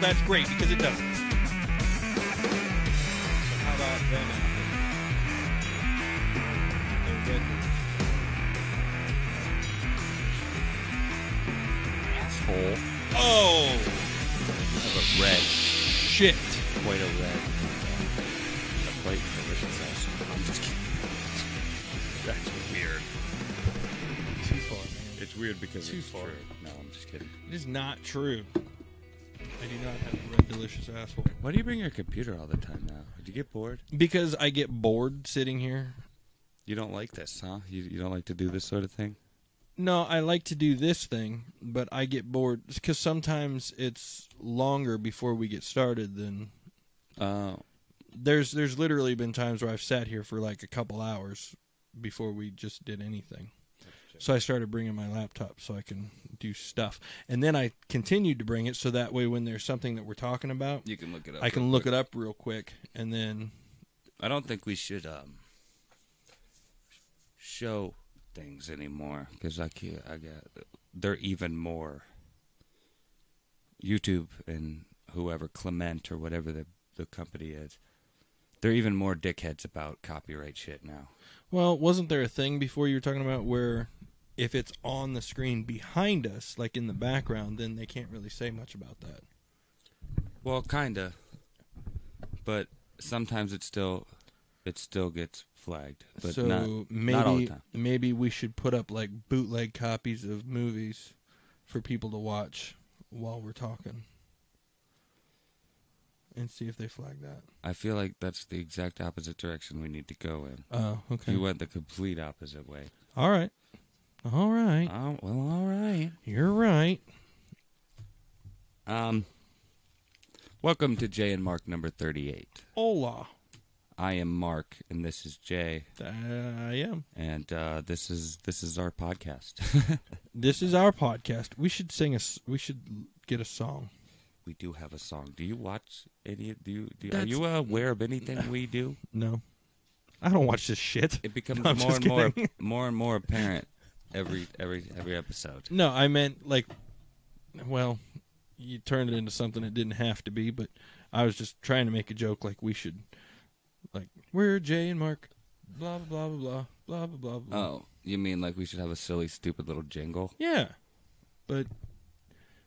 Well, that's great because it doesn't. So how about them apples? They're red. Asshole. Oh Have a red. shit! Quite a red. Quite delicious asshole. I'm just kidding. That's weird. Too far, man. It's weird because Too it's far. true. No, I'm just kidding. It is not true. I do not have a red delicious asshole. Why do you bring your computer all the time now? Did you get bored? Because I get bored sitting here. You don't like this, huh? You, you don't like to do this sort of thing? No, I like to do this thing, but I get bored because sometimes it's longer before we get started than Oh. there's there's literally been times where I've sat here for like a couple hours before we just did anything. So I started bringing my laptop so I can do stuff, and then I continued to bring it so that way when there's something that we're talking about, You can look it up. I can look it up real quick, and then I don't think we should um show things anymore because I can't. I got they're even more YouTube and whoever Clement or whatever the the company is. They're even more dickheads about copyright shit now. well, wasn't there a thing before you were talking about where if it's on the screen behind us, like in the background, then they can't really say much about that. Well, kinda, but sometimes it still it still gets flagged, but so not maybe not all the time. maybe we should put up like bootleg copies of movies for people to watch while we're talking and see if they flag that. I feel like that's the exact opposite direction we need to go in. Oh, okay. You went the complete opposite way. all right. All right. Oh well, all right. You're right. Um, welcome to Jay and Mark number thirty-eight. Hola. I am Mark, and this is Jay, I am. and uh, this is this is our podcast. This is our podcast. We should sing a we should get a song. we do have a song. Do you watch any? Do you? Do, are you aware of anything we do? No. I don't watch this shit. It becomes No, more and more, more and more apparent every every every episode. No, I meant like, well, you turned it into something it didn't have to be, but I was just trying to make a joke like we should, like we're Jay and Mark, blah blah blah blah blah blah blah. Oh, you mean like we should have a silly, stupid little jingle? Yeah, but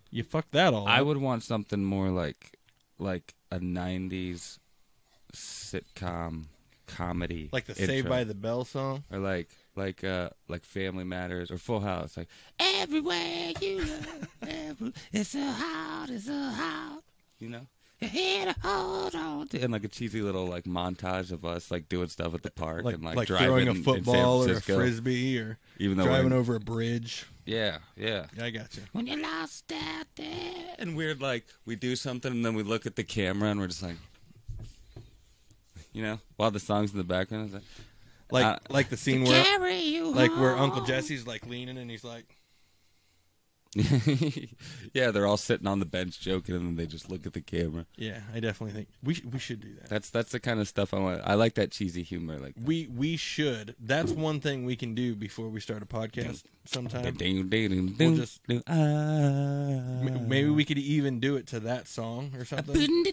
you fucked that all. I up. would want something more like like a '90s sitcom comedy, like the intro. Saved by the Bell song, or like like uh like Family Matters or Full House, like everywhere you look, every, it's so hot, it's so hot, you know. You here to hold on to, and like a cheesy little like montage of us like doing stuff at the park Like, and like, like driving throwing a football or a frisbee or even though driving over a bridge. Yeah, yeah. I got you. When you're lost out there, and we're like, we do something, and then we look at the camera, and we're just like, you know, while the song's in the background, it's Like Uh, like the scene where like where. Uncle Jesse's like leaning and he's like yeah, they're all sitting on the bench joking, and then they just look at the camera. Yeah, I definitely think we sh- we should do that. That's that's the kind of stuff I want. I like that cheesy humor, like We we should. That's one thing we can do before we start a podcast. Sometime We'll just- ah. Maybe we could even do it to that song or something,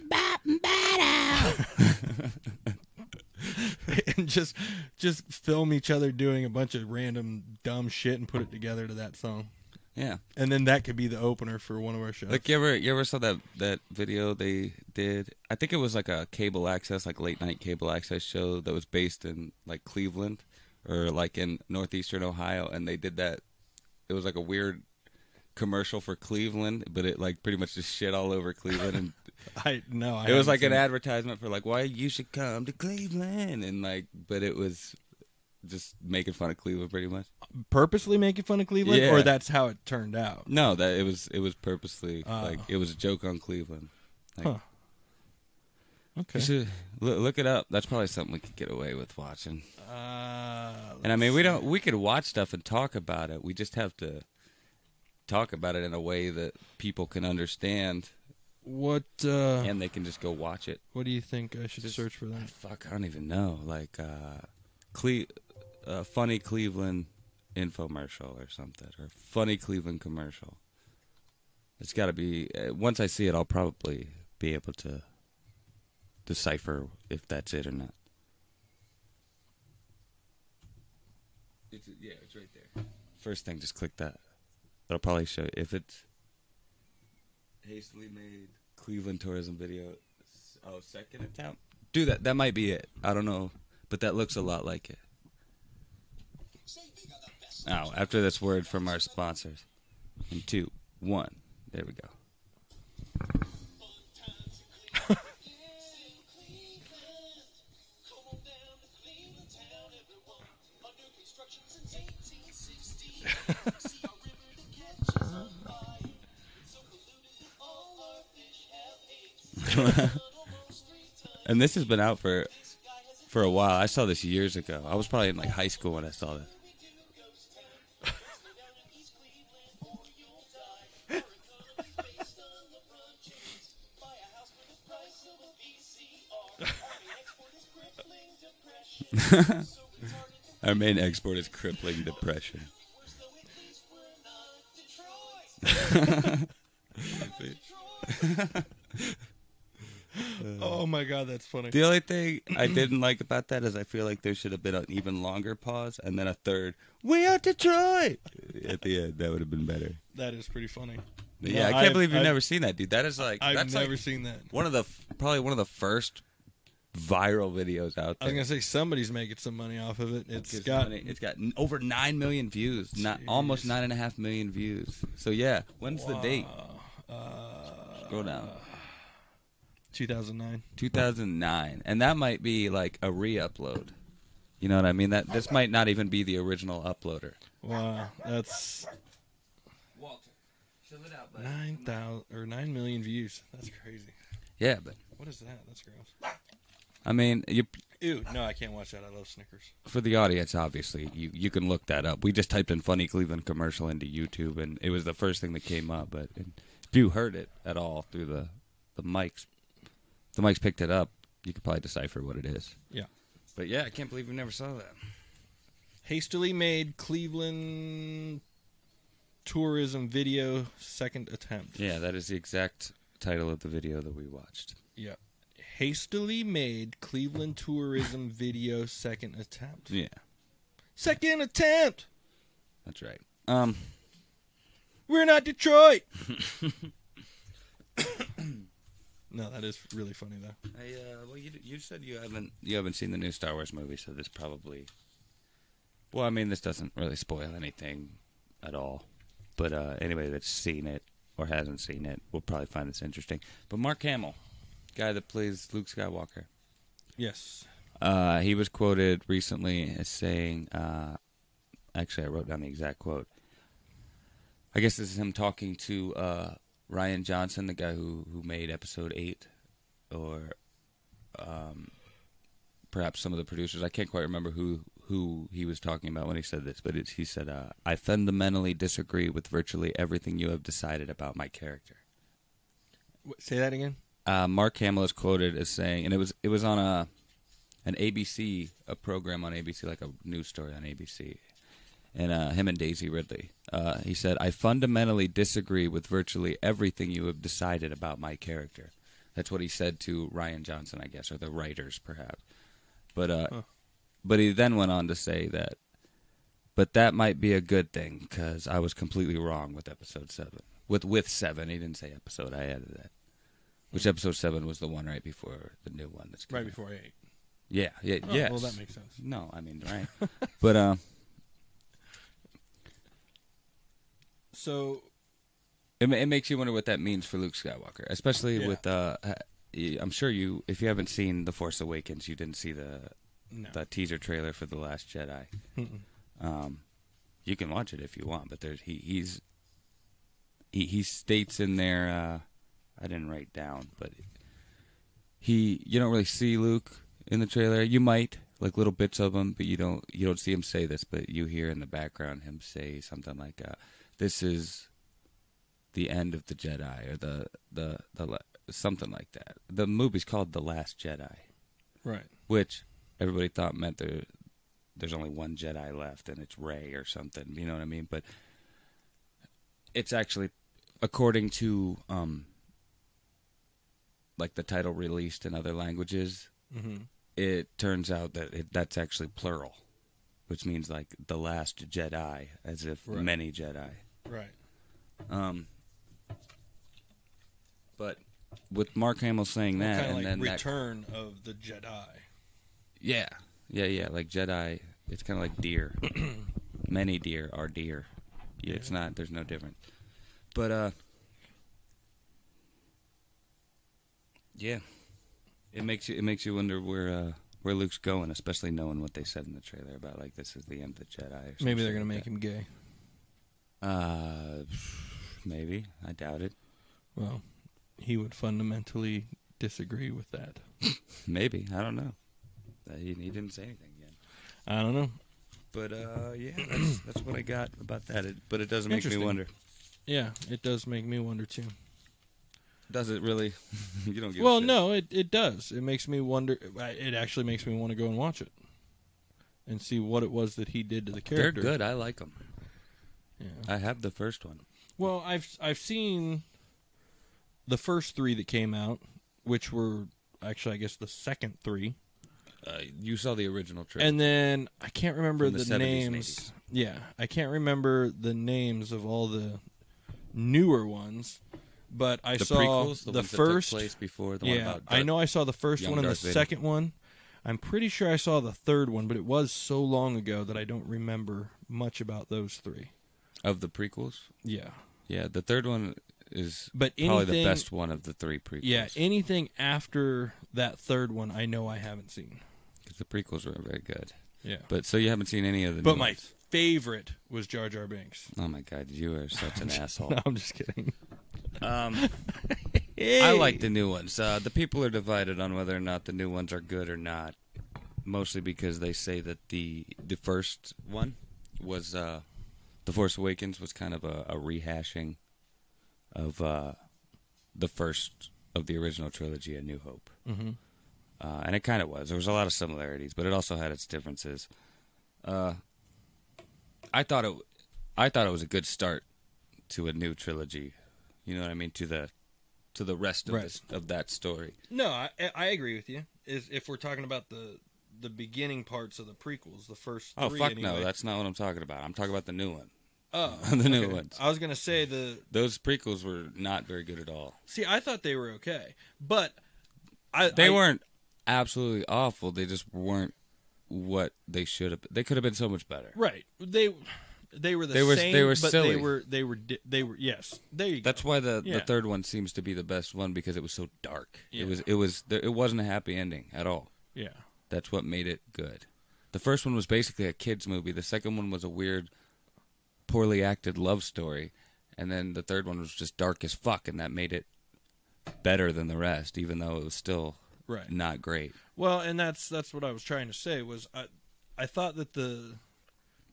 and just just film each other doing a bunch of random dumb shit and put it together to that song, yeah. and then that could be the opener for one of our shows. Like you ever you ever saw that that video they did? I think it was like a cable access, like late night cable access show that was based in like Cleveland or like in northeastern Ohio, and they did that. It was like a weird commercial for Cleveland, but it like pretty much just shit all over Cleveland, and I no, I it was like an it. advertisement for like why you should come to Cleveland, and like, but it was just making fun of Cleveland pretty much. purposely making fun of Cleveland, Yeah. or that's how it turned out. No, that it was it was purposely Oh. like it was a joke on Cleveland. Like, Huh. Okay. Should look, look it up. That's probably something we could get away with watching. Uh, And I mean, we don't. We could watch stuff and talk about it. We just have to talk about it in a way that people can understand, what uh, and they can just go watch it. what do you think I should Just- search for that? Fuck, I don't even know. Like, uh, Cle- uh, funny Cleveland infomercial or something, or funny Cleveland commercial. It's got to be. Uh, once I see it, I'll probably be able to decipher if that's it or not. It's, yeah, it's right there. First thing, just click that. It'll probably show if it's hastily made Cleveland tourism video. Oh, second attempt. Do that. That might be it. I don't know, but that looks a lot like it. Now, after this word from our sponsors, in two, one, there we go. and this has been out for for a while. I saw this years ago. I was probably in like high school when I saw this. Our main export is crippling depression. oh my god, that's funny. The only thing I didn't like about that is I feel like there should have been an even longer pause and then a third "We are Detroit" at the end. That would have been better. That is pretty funny. But No, yeah, I can't I've- believe you've I've- never seen that, dude. That is like I've that's never like seen that. one of the probably one of the first viral videos out there. I was gonna say somebody's making some money off of it. It's It's got it's got over nine million views, not almost nine and a half million views. So yeah, when's the date? uh, Scroll down. 2009. 2009, and that might be like a re-upload. You know what I mean? That this might not even be the original uploader. Wow, that's Walter, chill it out, nine thousand or nine million views. That's crazy. Yeah, but What is that? That's gross. I mean, you Ew, no, I can't watch that. I love Snickers. for the audience, obviously, you you can look that up. We just typed in "funny Cleveland commercial" into YouTube, and it was the first thing that came up. But if you heard it at all through the the mics, the mics picked it up. You could probably decipher what it is. Yeah. But yeah, I can't believe we never saw that. Hastily made Cleveland tourism video second attempt. Yeah, that is the exact title of the video that we watched. Yeah. Hastily made Cleveland tourism video second attempt. Yeah, Second attempt. that's right. Um, We're not Detroit. No, that is really funny though. I, uh, well, you you said you haven't you haven't seen the new Star Wars movie, so this probably. Well, I mean, this doesn't really spoil anything at all. But uh, anybody that's seen it or hasn't seen it will probably find this interesting. But Mark Hamill, guy that plays Luke Skywalker, Yes. uh, he was quoted recently as saying, uh, actually, I wrote down the exact quote. I guess this is him talking to uh, Rian Johnson, the guy who, who made episode 8, or um, perhaps some of the producers. I can't quite remember who, who he was talking about when he said this, but it's, he said, uh, I fundamentally disagree with virtually everything you have decided about my character Say that again. uh, Mark Hamill is quoted as saying, and it was it was on a an ABC a program on ABC like a news story on ABC, and uh, him and Daisy Ridley. Uh, he said, "I fundamentally disagree with virtually everything you have decided about my character." That's what he said to Rian Johnson, I guess, or the writers, perhaps. But uh, Huh. but he then went on to say that, but that might be a good thing because I was completely wrong with episode seven. With with seven, he didn't say episode. I added that. Which episode seven was the one right before the new one that's Right before eight. Yeah, yeah, Oh, yes. Well, that makes sense. no, I mean right, but uh, So it, it makes you wonder what that means for Luke Skywalker, especially Yeah. with uh, I'm sure you, if you haven't seen The Force Awakens, you didn't see the no. the teaser trailer for The Last Jedi. Um, you can watch it if you want, but there's he he's he, he states in there. Uh, I didn't write down, but he you don't really see Luke in the trailer. You might like little bits of him, but you don't you don't see him say this. But you hear in the background him say something like, uh, "This is the end of the Jedi," or the the the something like that. The movie's called The Last Jedi right. which everybody thought meant there there's only one Jedi left and it's Rey or something. You know what I mean? But it's actually according to um, like the title released in other languages, Mm-hmm. it turns out that it, that's actually plural, which means like the last Jedi, as if Right. many Jedi. Right. Um, but with Mark Hamill saying that, kind of and like then that, Return of the Jedi. yeah, yeah, yeah, like Jedi, it's kind of like deer. many deer are deer. Yeah, it's not. There's no difference. But uh, yeah, it makes you it makes you wonder where uh where Luke's going, especially knowing what they said in the trailer about like this is the end of the Jedi. or Maybe they're gonna like make that. him gay. Uh, maybe I doubt it. Well, he would fundamentally disagree with that. Maybe I don't know. Uh, He, he didn't say anything yet. I don't know. But uh, yeah, that's, that's what I got about that. It, but it doesn't make me wonder. Yeah, it does make me wonder too. Does it really? you don't. Give a Well, no, it it does. It makes me wonder. It actually makes me want to go and watch it and see what it was that he did to the character. They're good. I like them. Yeah. I have the first one. Well, I've I've seen the first three that came out, which were actually I guess the second three, Uh, you saw the original trailer. and then I can't remember the the, 70s and names. 80s. Yeah, I can't remember the names of all the newer ones, but I the saw prequels, the, the first. place before the one yeah, about. I know I saw the first one and Darth the Vader. second one. I'm pretty sure I saw the third one, but it was so long ago that I don't remember much about those three. Of the prequels. Yeah, Yeah, the third one is but probably anything, the best one of the three prequels. Yeah, anything after that third one, I know I haven't seen. because the prequels were very good. Yeah, But so you haven't seen any of the. but new my ones. favorite was Jar Jar Binks. Oh my god, you are such an asshole. No, I'm just kidding. Um, I like the new ones. Uh, the people are divided on whether or not the new ones are good or not. Mostly because they say that the the first one was uh, the Force Awakens was kind of a, a rehashing of uh, the first of the original trilogy, A New Hope, hmm uh, and it kind of was. There was a lot of similarities, but it also had its differences. Uh, I thought it, I thought it was a good start to a new trilogy. You know what I mean? To the to the rest of Right. this, of that story. No, I, I agree with you. Is if we're talking about the the beginning parts of the prequels, the first. Oh three fuck anyway. no, that's not what I'm talking about. I'm talking about the new one. Oh the new okay. ones. I was gonna say the Those prequels were not very good at all. see. I thought they were okay, but I They I- weren't absolutely awful. They just weren't what they should have. They could have been so much better. right. They they were the They were- same. they were but silly. They were they were they were yes. There you go. That's why the, Yeah. the third one seems to be the best one because it was so dark. Yeah. It was it was there, it wasn't a happy ending at all. yeah. That's what made it good. The first one was basically a kids movie. The second one was a weird, poorly acted love story, and then the third one was just dark as fuck, and that made it better than the rest, even though it was still Right. not great. Well, and that's that's what I was trying to say was I I thought that the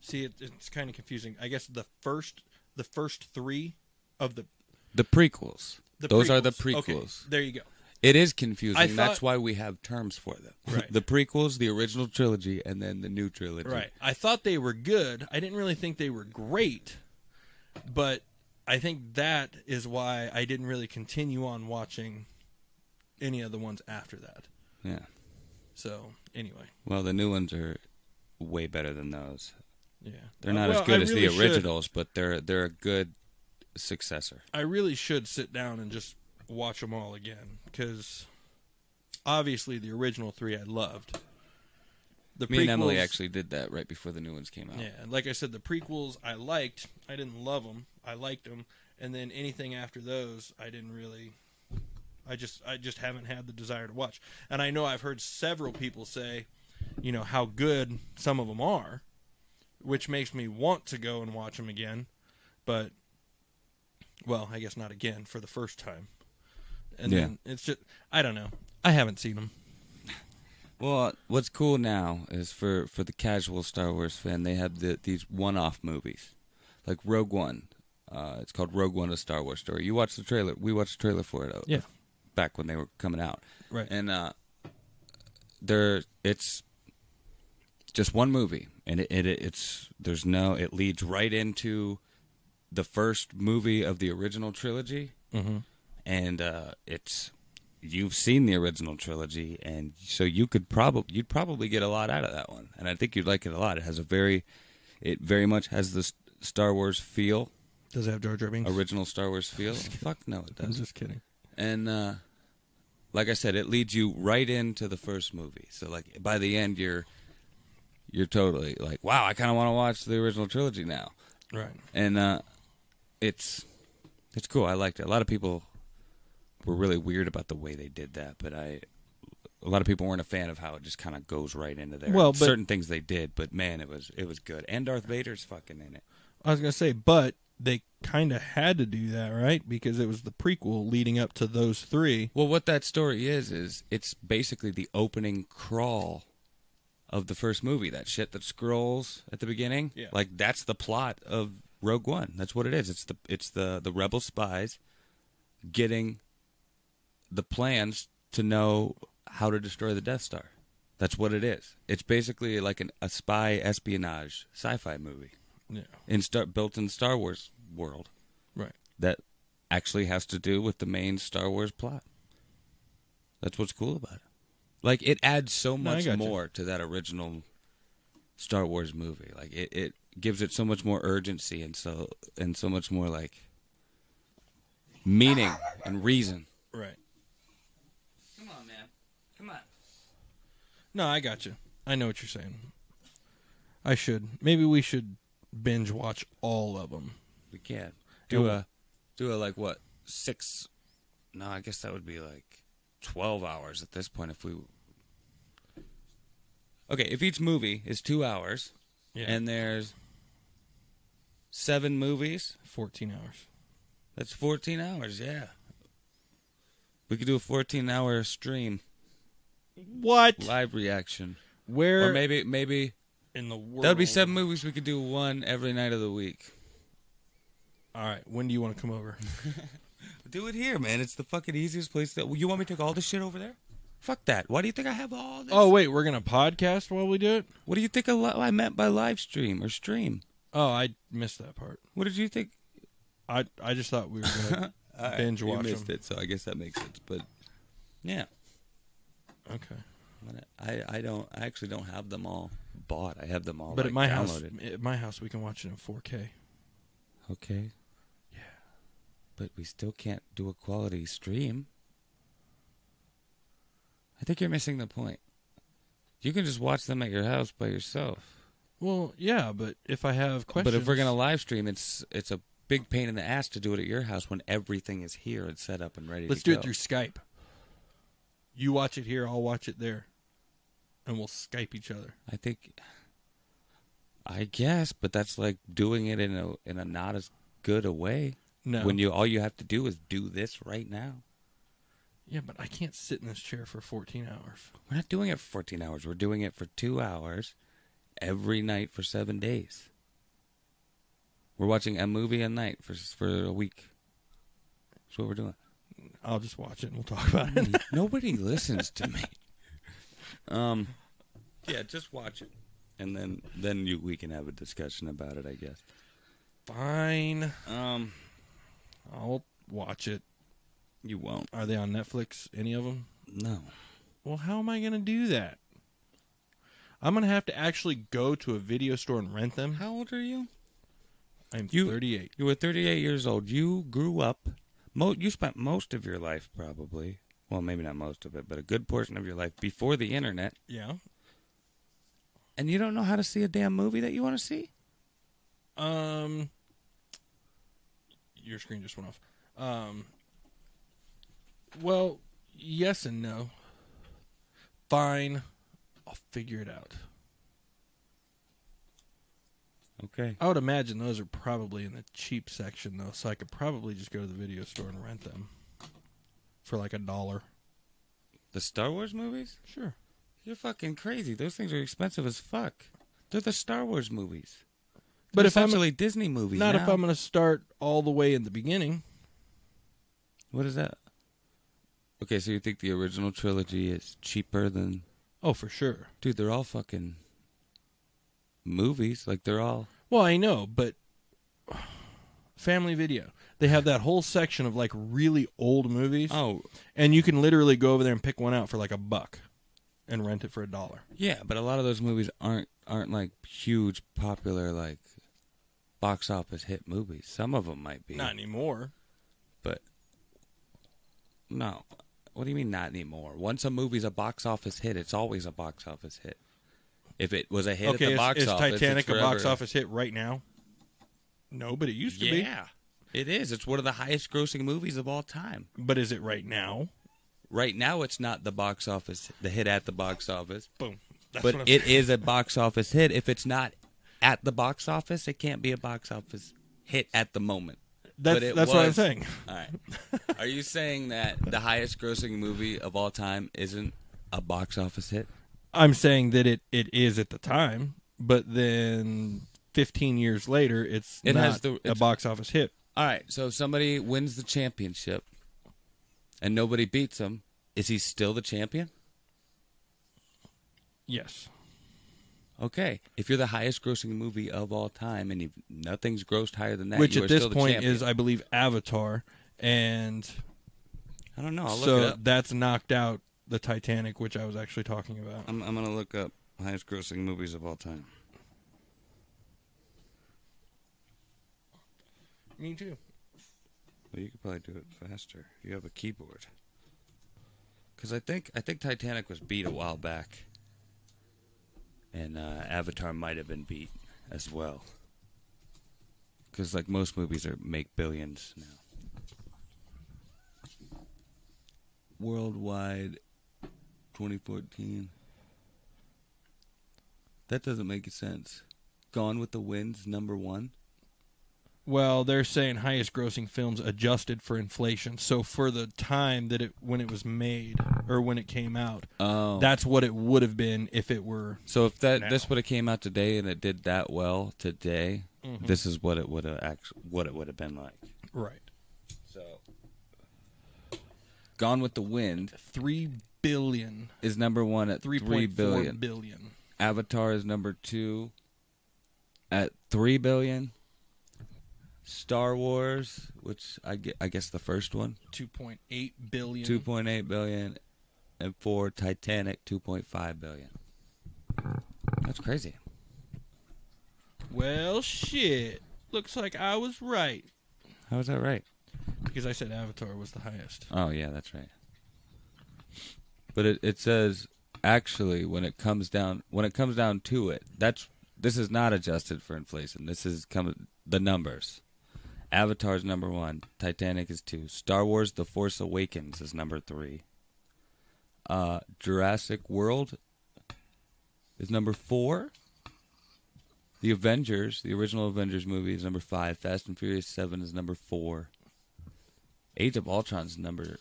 see it, it's kind of confusing. I guess the first the first three of the The prequels. the Those are the prequels. Okay, prequels. there you go. It is confusing. I That's why we have terms for them. Right. the prequels, the original trilogy, and then the new trilogy. Right. I thought they were good. I didn't really think they were great, but I think that is why I didn't really continue on watching any of the ones after that. Yeah. So anyway, Well, the new ones are way better than those. yeah, They're not Well, as good I as really the should- originals, but they're they're a good successor. I really should sit down and just watch them all again because obviously the original three I loved. The Me and Emily actually did that right before the new ones came out. Yeah, like I said, the prequels I liked. I didn't love them. I liked them, and then anything after those, I didn't really. I just I just haven't had the desire to watch. And I know I've heard several people say, you know, how good some of them are, which makes me want to go and watch them again. But well, I guess not again for the first time. And Yeah. then it's just I don't know. I haven't seen them. Well, what's cool now is for for the casual Star Wars fan, they have the, these one-off movies, like Rogue One. Uh, it's called Rogue One: A Star Wars Story. You watched the trailer. We watched the trailer for it. uh, Yeah. back when they were coming out. Right. and uh, there it's just one movie, and it, it it's there's no it leads right into the first movie of the original trilogy, Mm-hmm. And uh, it's you've seen the original trilogy, and so you could probably you'd probably get a lot out of that one, and I think you'd like it a lot. It has a very, it very much has the Star Wars feel, Does it have Jar Jar Binks? original Star Wars feel. Fuck no, it I'm doesn't. just kidding. And uh, like I said, it leads you right into the first movie. So like by the end, you're you're totally like, wow, I kind of want to watch the original trilogy now. Right. And uh, it's it's cool. I liked it. A lot of people were really weird about the way they did that, but I. A lot of people weren't a fan of how it just kind of goes right into there. Well, but- certain things they did, but man, it was it was good. And Darth Vader's fucking in it. I was gonna say, but they kind of had to do that, right? Because it was the prequel leading up to those three. Well, what that story is is it's basically the opening crawl of the first movie. That shit that scrolls at the beginning. Yeah. Like that's the plot of Rogue One. That's what it is. It's the it's the the rebel spies getting the plans to know how to destroy the Death Star. That's what it is. It's basically like an, a spy espionage sci-fi movie Yeah. in Star, built in Star Wars world Right. that actually has to do with the main Star Wars plot. That's what's cool about it. Like it adds so much gotcha. more to that original Star Wars movie. Like it, it gives it so much more urgency and so and so much more like meaning and reason. Right. Come on, man. Come on. No, I got you. I know what you're saying. I should. Maybe we should binge watch all of them. We can do a do a like what six? No, I guess that would be like twelve hours at this point if we. Okay, if each movie is two hours Yeah. and there's seven movies, 14 hours. that's fourteen hours. Yeah, we could do a fourteen-hour stream What? live reaction, Where or maybe maybe in the world? that would be seven movies. We could do one every night of the week. All right. When do you want to come over? Do it here, man. It's the fucking easiest place. That you want me to take all this shit over there? Fuck that. Why do you think I have all this? oh, wait. We're going to podcast while we do it? what do you think I, li- I meant by live stream or stream? Oh, I missed that part. What did you think? I I just thought we were going to binge you watch missed them. it, so I guess that makes sense. But yeah, Okay. I I don't. I actually don't have them all bought. I have them all. But like, at my house, downloaded. at my house, we can watch it in 4K. Okay. Yeah. But we still can't do a quality stream. I think you're missing the point. You can just watch them at your house by yourself. Well, yeah, but if I have questions, But if we're gonna live stream, it's it's a big pain in the ass to do it at your house when everything is here and set up and ready. let's to do go. it through Skype. You watch it here, I'll watch it there, and we'll Skype each other. I think. I guess, but that's like doing it in a in a not as good a way. No, When you all you have to do is do this right now. yeah, but I can't sit in this chair for 14 hours. We're not doing it for 14 hours. We're doing it for two hours every night for seven days. We're watching a movie a night for for a week. That's what we're doing. I'll just watch it and we'll talk about it. Nobody listens to me. Um, yeah, just watch it, and then then you we can have a discussion about it. I guess. Fine, Um, I'll watch it. you won't. Are they on Netflix? Any of them? No. Well, how am I going to do that? I'm going to have to actually go to a video store and rent them. How old are you? I'm You- 38. You were 38 years old. You grew up. Mo- you spent most of your life, probably. Well, maybe not most of it, but a good portion of your life before the internet. Yeah. And you don't know how to see a damn movie that you want to see? Um, your screen just went off. Um, well, yes and no. Fine, I'll figure it out. Okay. I would imagine those are probably in the cheap section though, so I could probably just go to the video store and rent them for like a dollar. The Star Wars movies? Sure. You're fucking crazy. Those things are expensive as fuck. They're the Star Wars movies. But They're if I'm essentially Disney movies, not now. if I'm going to start all the way in the beginning. What is that? Okay, so you think the original trilogy is cheaper than? Oh, for sure. Dude, they're all fucking movies. Like they're all. Well, I know, but Family Video. They have that whole section of like really old movies, Oh, and you can literally go over there and pick one out for like a buck, and rent it for a dollar. yeah, but a lot of those movies aren't aren't like huge, popular like box office hit movies. Some of them might be, Not anymore. but no. What do you mean not anymore? Once a movie's a box office hit, it's always a box office hit. If it was a hit okay, at the is, box is office, it's Titanic a box office hit right now? No, but it used to be. Yeah, it is. It's one of the highest grossing movies of all time. But is it right now? Right now, it's not the box office, the hit at the box office, Boom. That's but what I'm it is a box office hit. If it's not at the box office, it can't be a box office hit at the moment. That's, but it that's what I'm saying. All right. Are you saying that the highest grossing movie of all time isn't a box office hit? I'm saying that it, it is at the time, but then 15 years later, it's It not has the- a box office hit. All right. So if somebody wins the championship and nobody beats him, is he still the champion? Yes. Okay. If you're the highest grossing movie of all time and you've, nothing's grossed higher than that, Which at this point champion. is, I believe, Avatar, and I don't know. I'll look so that's knocked out the Titanic, which I was actually talking about. I'm, I'm going to look up highest grossing movies of all time. Me too. Well, you could probably do it faster. You have a keyboard. Because I think I think Titanic was beat a while back, and uh, Avatar might have been beat as well. Because like most movies are make billions now. Worldwide, 2014. That doesn't make sense. Gone with the Wind's number one. Well, they're saying highest grossing films adjusted for inflation. So for the time that it when it was made or when it came out, Oh, that's what it would have been if it were So if that now. this would have came out today and it did that well today, Mhm. this is what it would have actually what it would have been like. right. So Gone with the Wind 3 billion, is number 1 at 3 3.4 billion. billion. Avatar is number 2 at 3 billion. Star Wars, which I get, I guess the first one, 2.8 billion. 2.8 billion and for Titanic 2.5 billion. That's crazy. Well, shit. Looks like I was right How was that right? because I said Avatar was the highest. Oh yeah, that's right. But it it says actually when it comes down when it comes down to it, that's this is not adjusted for inflation. This is come the numbers. Avatar's number one. Titanic is two. Star Wars: The Force Awakens is number three. Uh, Jurassic World is number four. The Avengers, the original Avengers movie, is number five. Fast and Furious Seven is number four. Age of Ultron is number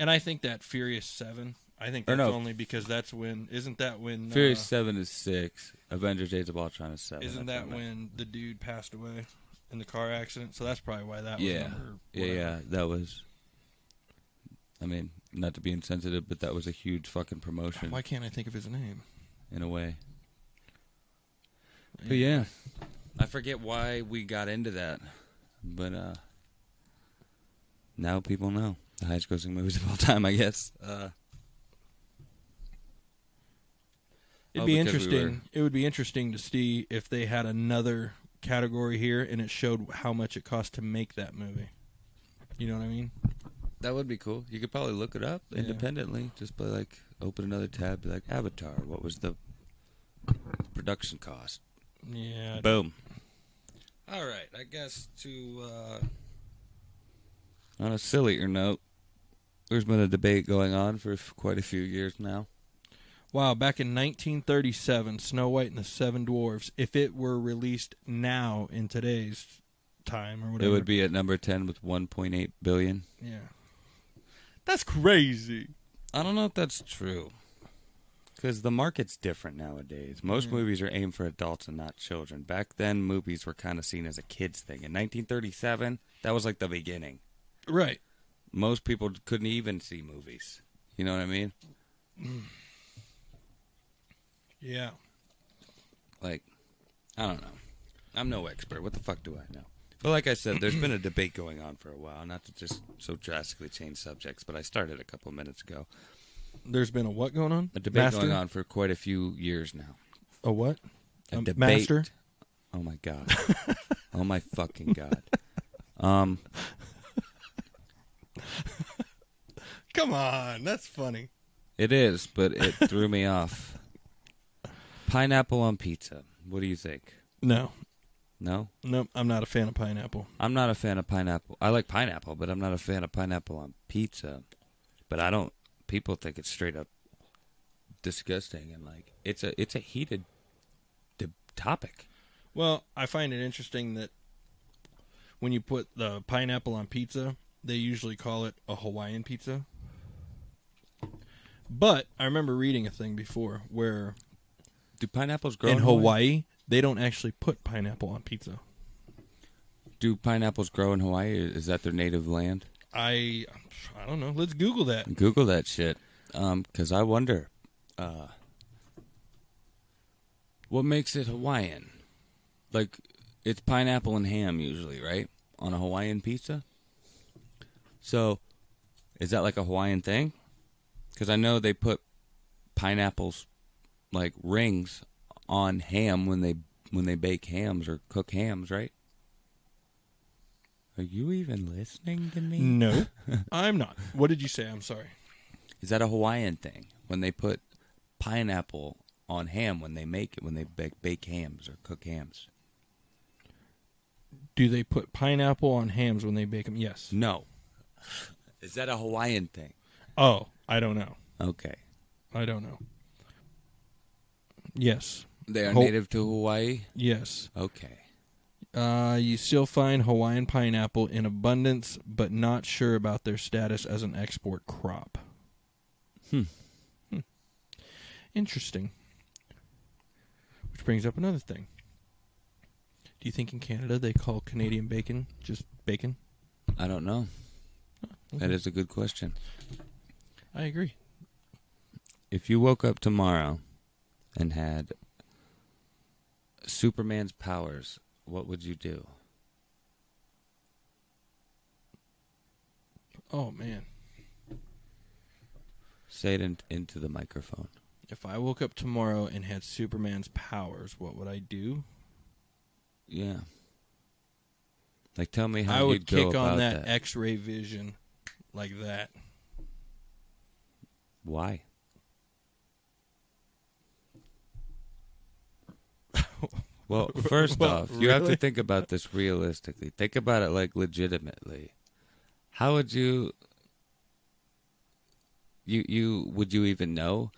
And I think that Furious 7, I think that's no. only because that's when isn't that when Furious uh, Seven is six. Avengers: Age of Ultron is seven. isn't that when the dude passed away in the car accident? So that's probably why that was Yeah, number yeah, yeah. That was. I mean, not to be insensitive, but that was a huge fucking promotion Why can't I think of his name? in a way. But yeah, I forget why we got into that, but uh now people know the highest grossing movies of all time. I guess. Uh, It'd Oh, be because we interesting. were- It would be interesting to see if they had another category here and it showed how much it cost to make that movie. You know what I mean? that would be cool. You could probably look it up Yeah. independently. Just by like open another tab, be like Avatar. What was the production cost? Yeah. Boom. All right. I guess to uh, On a sillier note, there's been a debate going on for f- quite a few years now. wow, back in 1937, Snow White and the Seven Dwarfs, if it were released now in today's time or whatever, It would be at number 10 with 1.8 billion. yeah. That's crazy. I don't know if that's true. Because the market's different nowadays. Most Yeah. movies are aimed for adults and not children. Back then, movies were kind of seen as a kid's thing. In 1937, that was like the beginning. Right. Most people couldn't even see movies. You know what I mean? Yeah. Like, I don't know. I'm no expert. What the fuck do I know? But like I said, there's been a debate going on for a while. Not to just so drastically change subjects, but I started a couple minutes ago. There's been a what going on? A debate Master? going on for quite a few years now. A what? A debate. master? Oh my god. oh my fucking god. Um, Come on, that's funny. it is, but it threw me off. Pineapple on pizza. What do you think? No, No, no, I'm not a fan of pineapple. I'm not a fan of pineapple. I like pineapple, but I'm not a fan of pineapple on pizza. But I don't. People think it's straight up disgusting, and like it's a it's a heated de- topic. Well, I find it interesting that when you put the pineapple on pizza, they usually call it a Hawaiian pizza. But I remember reading a thing before where Do pineapples grow in Hawaii they don't actually put pineapple on pizza. Do pineapples grow in Hawaii? Is that their native land? I I don't know. Let's Google that. Google that shit, because I wonder uh, what makes it Hawaiian. Like it's pineapple and ham usually, right, on a Hawaiian pizza. So, is that like a Hawaiian thing? Because I know they put pineapples, like rings, on ham when they when they bake hams or cook hams, right? Are you even listening to me? No, I'm not. What did you say? I'm sorry. Is that a Hawaiian thing when they put pineapple on ham when they make it when they bake, bake hams or cook hams? Do they put pineapple on hams when they bake them? Yes. No. Is that a Hawaiian thing? Oh, I don't know. Okay. I don't know. Yes. They are Ho- native to Hawaii? Yes. Okay. Uh, you still find Hawaiian pineapple in abundance, but not sure about their status as an export crop. Hmm. Hmm. Interesting. Which brings up another thing. Do you think in Canada they call Canadian bacon just bacon? I don't know. That is a good question. I agree. If you woke up tomorrow and had Superman's powers, what would you do? Oh man, Say it in, into the microphone. if I woke up tomorrow and had Superman's powers, what would I do? Yeah. Like, tell me how I would kick on that, that. X-ray vision like that. Why? Well, first Well, off, you have to think about this realistically. Think about it like legitimately. How would you you you would you even know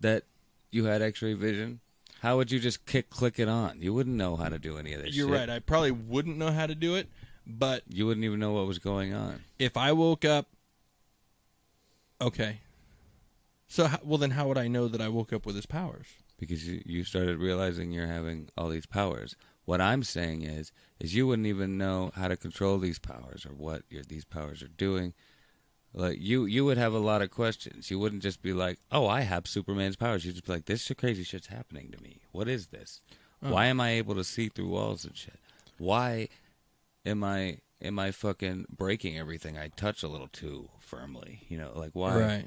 that you had X-ray vision? How would you just kick click it on? You wouldn't know how to do any of this. You're shit. right. I probably wouldn't know how to do it, but You wouldn't even know what was going on. if I woke up, okay. So how, well, then how would I know that I woke up with his powers? because you, you started realizing you're having all these powers. What I'm saying is, is you wouldn't even know how to control these powers or what your, these powers are doing. Like you, you would have a lot of questions. You wouldn't just be like, "Oh, I have Superman's powers." You'd just be like, "This shit crazy shit's happening to me. What is this? Oh. Why am I able to see through walls and shit? Why am I am I fucking breaking everything I touch a little too firmly? You know, like why? Right.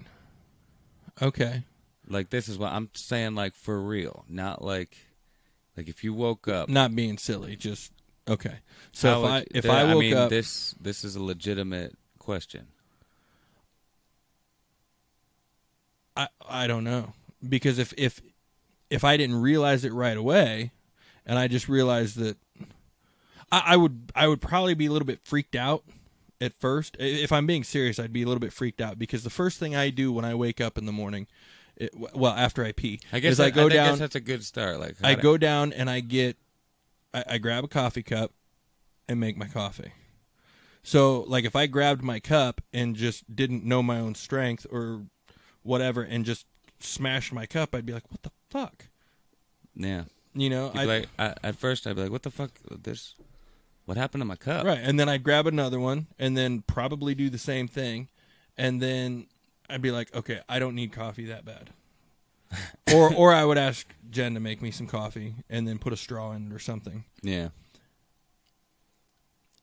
Okay. Like this is what I'm saying. Like for real, not like like if you woke up. Not being silly, just okay. So if I if I woke mean, up, this this is a legitimate question. I I don't know because if if if I didn't realize it right away, and I just realized that I, I would I would probably be a little bit freaked out at first. If I'm being serious, I'd be a little bit freaked out because the first thing I do when I wake up in the morning, it, well after I pee, I guess is I go I down. guess that's a good start. Like I to- go down and I get, I, I grab a coffee cup and make my coffee. So, like, if I grabbed my cup and just didn't know my own strength or whatever and just smashed my cup, I'd be like, what the fuck? Yeah. You know? I, like I, at first I'd be like, "What the fuck? This? What happened to my cup?" right. And then I'd grab another one and then probably do the same thing. And then I'd be like, okay, I don't need coffee that bad. or, or I would ask Jen to make me some coffee and then put a straw in it or something. Yeah.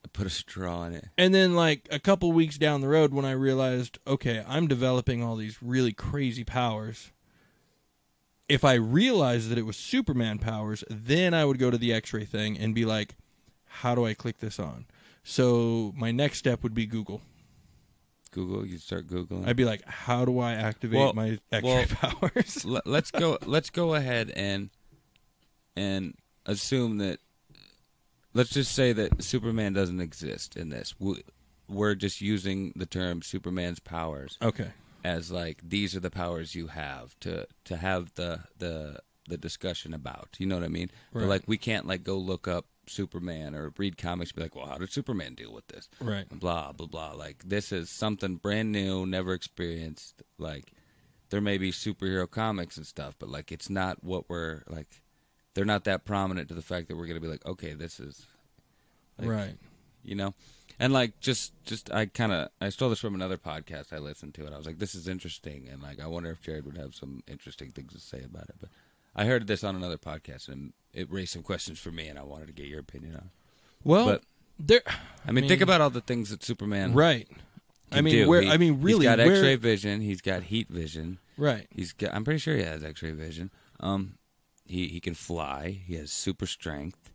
I put a straw in it. And then, like a couple weeks down the road, when I realized, okay, I'm developing all these really crazy powers. If I realized that it was Superman powers, then I would go to the X-ray thing and be like, "How do I click this on?" So my next step would be Google. Google. You start googling. I'd be like, "How do I activate Well- my X-ray well- powers?" Let- let's go. Let's go ahead and and assume that. Let's just say that Superman doesn't exist in this. We- We're just using the term Superman's powers okay. as like these are the powers you have to to have the the the discussion about. You know what I mean? But like we can't like go look up Superman or read comics and be like, well, how did Superman deal with this? Right. blah blah blah. Like this is something brand new, never experienced. Like there may be superhero comics and stuff, but like it's not what we're like. They're not that prominent to the fact that we're gonna be like, okay, this is like, right. you know and like just just i kind of i stole this from another podcast i listened to and i was like this is interesting and like i wonder if jared would have some interesting things to say about it but i heard this on another podcast and it raised some questions for me and i wanted to get your opinion on Well, but there. i mean, think about all the things that superman Right. I mean, do. where? He- I mean, really, he's got where? x-ray vision he's got heat vision Right. he's got i'm pretty sure he has x-ray vision um he he can fly he has super strength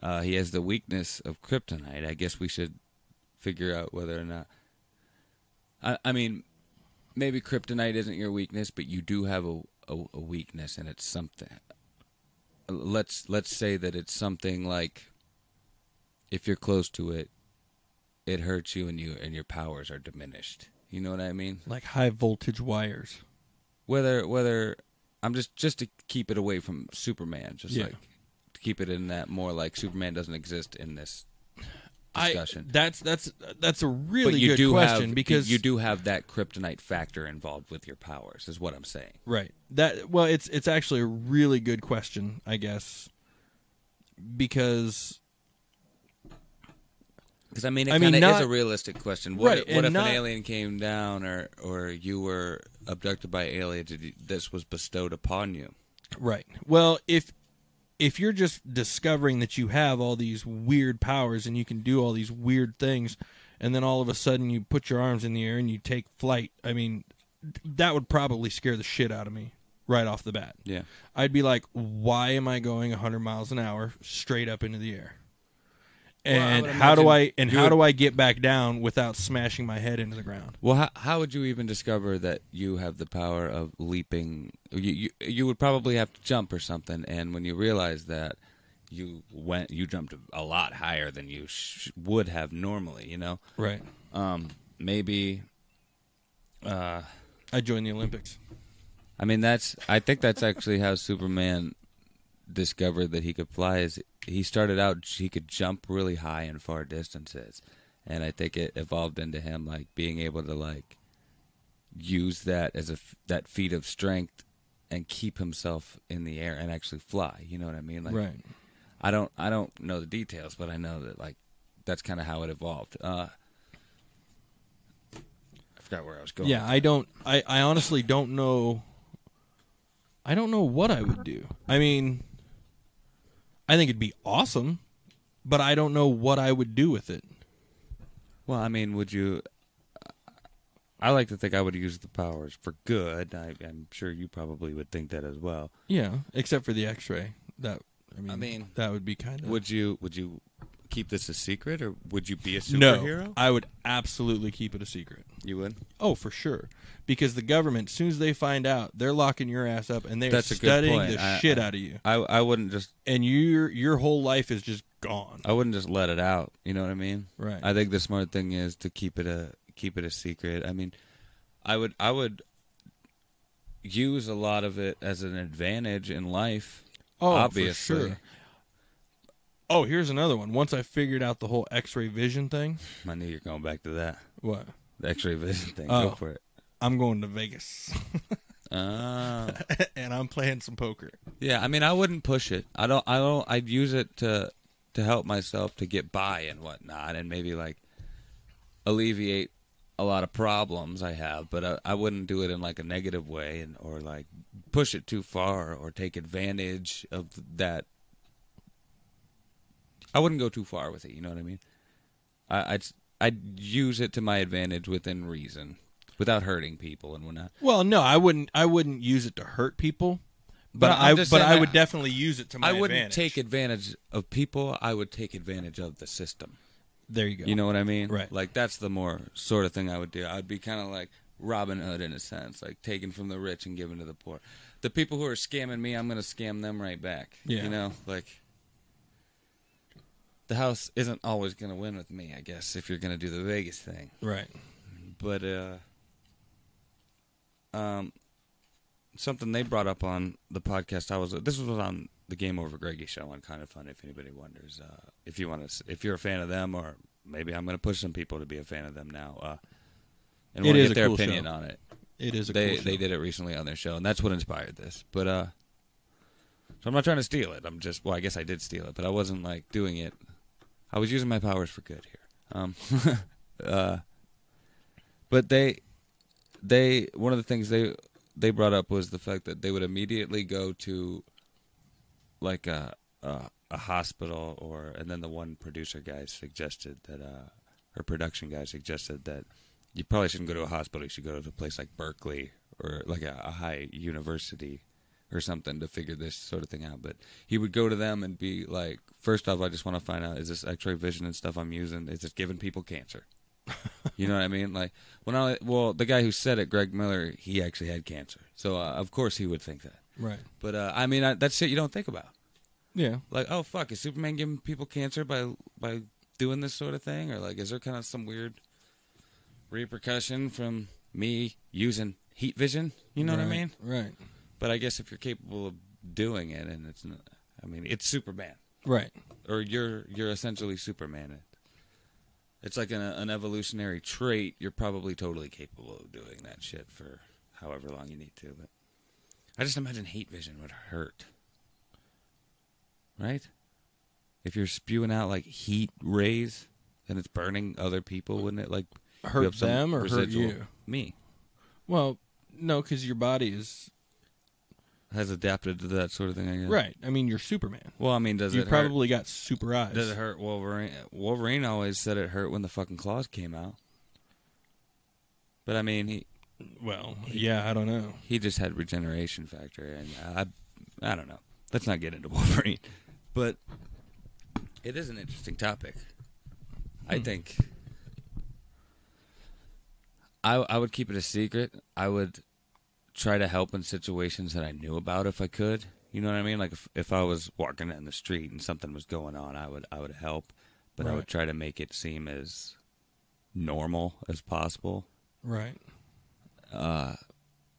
uh, he has the weakness of kryptonite. I guess we should figure out whether or not. I, I mean, maybe kryptonite isn't your weakness, but you do have a, a, a weakness, and it's something. Let's let's say that it's something like. If you're close to it, it hurts you, and you and your powers are diminished. You know what I mean? Like high voltage wires. Whether whether I'm just just to keep it away from Superman, just Yeah. like to keep it in that more like Superman doesn't exist in this discussion. I, that's that's that's a really but you good do question have because you do have that kryptonite factor involved with your powers, is what I'm saying. right that well it's it's actually a really good question I guess because Because I mean, it I mean, of is a realistic question. What, Right, if, what if not- an alien came down, or or you were abducted by aliens, this was bestowed upon you? right well if if you're just discovering that you have all these weird powers and you can do all these weird things and then all of a sudden you put your arms in the air and you take flight I mean that would probably scare the shit out of me right off the bat Yeah. I'd be like, why am I going 100 miles an hour straight up into the air? Well, I And would how do I and how would- do I get back down without smashing my head into the ground? Well, how, how would you even discover that you have the power of leaping? You, you you would probably have to jump or something, and when you realize that, you went you jumped a lot higher than you sh- would have normally. You know, Right. um, maybe. Uh, I joined the Olympics. I mean, that's. I think that's actually how Superman discovered that he could fly. Is he started out he could jump really high and far distances, and I think it evolved into him like being able to like use that as a that feat of strength and keep himself in the air and actually fly. You know what I mean? Like, right. I don't I don't know the details, but I know that like that's kind of how it evolved. Uh, I forgot where I was going. Yeah, I don't I I honestly don't know I don't know what I would do. I mean I think it'd be awesome, but I don't know what I would do with it. Well, I mean, would you? Uh, I like to think I would use the powers for good. I, I'm sure you probably would think that as well. Yeah, except for the x-ray. That I mean, I mean, that would be kind of Would you? Would you keep this a secret, or would you be a superhero? No. I would absolutely keep it a secret. You would. Oh, for sure. Because the government, as soon as they find out, they're locking your ass up and they're That's studying the I- shit I- out of you. I I wouldn't just And your your whole life is just gone. I wouldn't just let it out. You know what I mean? Right. I think the smart thing is to keep it a keep it a secret. I mean, I would I would use a lot of it as an advantage in life. oh, obviously. For sure. Oh, here's another one. Once I figured out the whole X-ray vision thing, I knew you're going back to that. what? The X-ray vision thing. Oh. Go for it. I'm going to Vegas Ah. and I'm playing some poker. Yeah, I mean, I wouldn't push it. I don't. I don't. I'd use it to to help myself to get by and whatnot, and maybe like alleviate a lot of problems I have, but I, I wouldn't do it in like a negative way and or like push it too far or take advantage of that. I wouldn't go too far with it. You know what I mean? I, I'd I'd use it to my advantage within reason, without hurting people and whatnot. Well, no, I wouldn't. I wouldn't use it to hurt people, but No, I'm I just but saying I would definitely use it to my advantage. I wouldn't advantage. take advantage of people. I would take advantage of the system. There you go. You know what I mean? Right. Like that's the more sort of thing I would do. I'd be kind of like Robin Hood in a sense, like taking from the rich and giving to the poor. The people who are scamming me, I'm going to scam them right back. Yeah. You know, like the house isn't always going to win with me, I guess, if you're going to do the Vegas thing. right. But uh um something they brought up on the podcast I was this was on the Game Over Greggy show on Kind of Fun if anybody wonders uh if you want to if you're a fan of them or maybe I'm going to push some people to be a fan of them now uh and want to get their cool opinion show. on it. It is a They cool show. they did it recently on their show and that's what inspired this. But uh so I'm not trying to steal it. I'm just well, I guess I did steal it, but I wasn't like doing it. I was using my powers for good here. Um uh but they they one of the things they they brought up was the fact that they would immediately go to like a a, a hospital or and then the one producer guy suggested that uh her production guy suggested that you probably shouldn't go to a hospital you should go to a place like Berkeley or like a, a high university or something to figure this sort of thing out but he would go to them and be like first off I just want to find out is this x-ray vision and stuff I'm using is it giving people cancer you know what I mean? Like when I well, the guy who said it, Greg Miller, he actually had cancer, so uh, of course he would think that. right. But uh, I mean, I, that's shit you don't think about. Yeah. Like, oh fuck, is Superman giving people cancer by by doing this sort of thing, or like, is there kind of some weird repercussion from me using heat vision? You know what I mean? Right. But I guess if you're capable of doing it, and it's, not, I mean, it's Superman, Right. or you're you're essentially Superman. It's like an, an evolutionary trait. You're probably totally capable of doing that shit for however long you need to. But I just imagine heat vision would hurt, right? If you're spewing out like heat rays and it's burning other people, wouldn't it like Hurt them or hurt you? me? Well, no, because your body is Has adapted to that sort of thing. I guess. right. I mean, you're Superman. Well, I mean, does you it hurt? probably got super eyes. Does it hurt Wolverine? Wolverine always said it hurt when the fucking claws came out. But I mean, he Well, yeah, I don't know. he just had regeneration factor, and I I don't know. Let's not get into Wolverine, but it is an interesting topic. I Hmm. think I I would keep it a secret. I would try to help in situations that I knew about if I could. You know what I mean? Like if if I was walking in the street and something was going on, I would I would help, but I would try to make it seem as normal as possible Right. uh,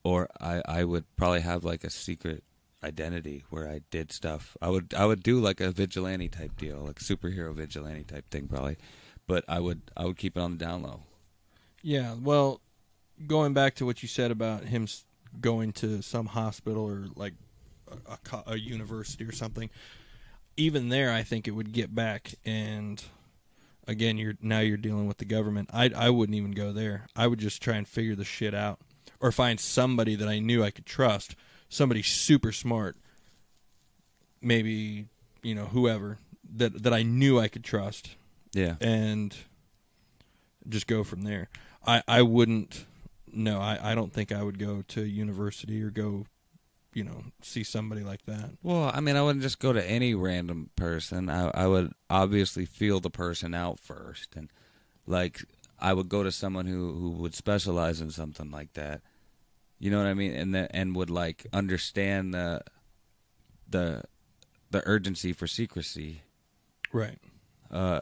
or I I would probably have like a secret identity where I did stuff. I would I would do like a vigilante type deal, like superhero vigilante type thing probably, but I would I would keep it on the down low. Yeah. Well, going back to what you said about him going to some hospital or like a, a, a university or something, even there, I think it would get back. And again, you're now you're dealing with the government. I I wouldn't even go there. I would just try and figure the shit out, or find somebody that I knew I could trust, somebody super smart, maybe you know whoever that that I knew I could trust Yeah. and just go from there. I I wouldn't. No, I I don't think I would go to university or go, you know, see somebody like that. Well, I mean, I wouldn't just go to any random person. I I would obviously feel the person out first, and like I would go to someone who who would specialize in something like that. You know what I mean? And the, and would like understand the the the urgency for secrecy. Right. Uh,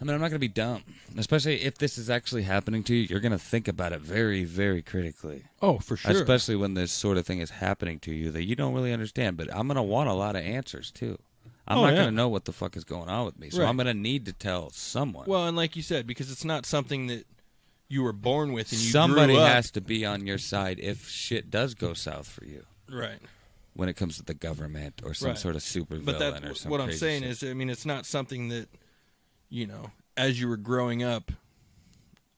I mean, I'm not going to be dumb, especially if this is actually happening to you. You're going to think about it very, very critically. Oh, for sure. Especially when this sort of thing is happening to you that you don't really understand. But I'm going to want a lot of answers too. I'm Oh, not yeah. going to know what the fuck is going on with me, so Right. I'm going to need to tell someone. well, and like you said, because it's not something that you were born with and you Somebody has to be on your side if shit does go south for you right. when it comes to the government or some Right. sort of super But villain or that's what I'm saying shit. is, I mean, it's not something that, you know, as you were growing up,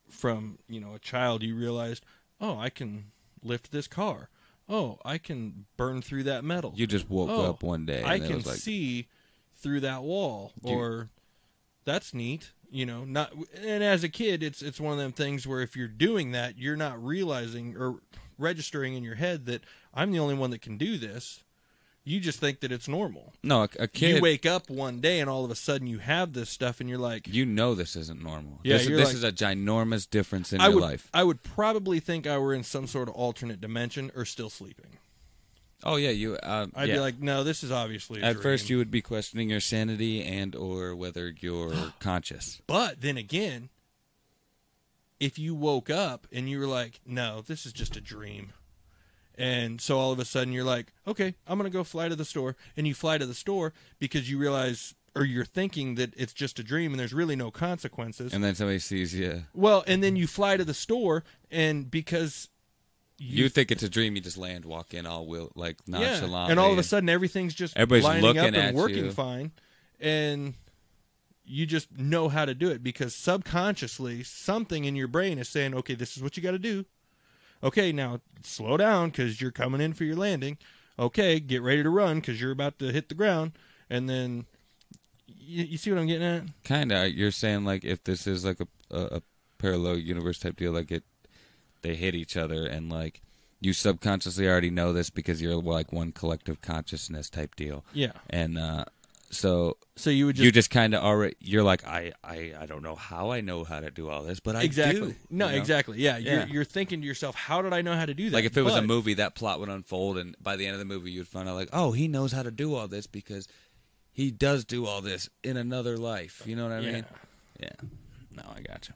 from you know a child you realized oh i can lift this car. Oh i can burn through that metal. You just woke Oh, up one day and i it can was like, see through that wall or that's neat you know not and as a kid it's it's one of them things where if you're doing that you're not realizing or registering in your head that i'm the only one that can do this you just think that it's normal no, a, a kid. you wake up one day and all of a sudden you have this stuff and you're like you know this isn't normal. Yeah, this, this like- is a ginormous difference in I your would life. I would probably think I were in some sort of alternate dimension or still sleeping. Oh yeah, you. Uh, I'd yeah. be like, no, this is obviously. A At first, you would be questioning your sanity and or whether you're conscious. But then again, if you woke up and you were like, no, this is just a dream. And so all of a sudden you're like, okay, I'm going to go fly to the store. And you fly to the store because you realize, or you're thinking that it's just a dream and there's really no consequences. And then somebody sees you. well, and then you fly to the store and because You, think it's a dream. You just land, walk in, all will like nonchalant. Yeah. And all of a sudden, everything's just Everybody's lining looking up and working you. fine, and you just know how to do it because subconsciously, something in your brain is saying, "Okay, this is what you got to do." Okay, now slow down because you're coming in for your landing. Okay, get ready to run because you're about to hit the ground, and then you, you see what I'm getting at? kind of. You're saying like if this is like a, a, a parallel universe type deal, like it, they hit each other, and like you subconsciously already know this because you're like one collective consciousness type deal, Yeah. and uh, so So you would just you just kind of already you're like I, I I don't know how I know how to do all this, but I exactly do. no you know? exactly yeah, Yeah. You're, you're thinking to yourself, how did I know how to do that? Like if it was a movie, that plot would unfold, and by the end of the movie, you'd find out like, oh, he knows how to do all this because he does do all this in another life. You know what I Yeah. mean? Yeah. No, I got you.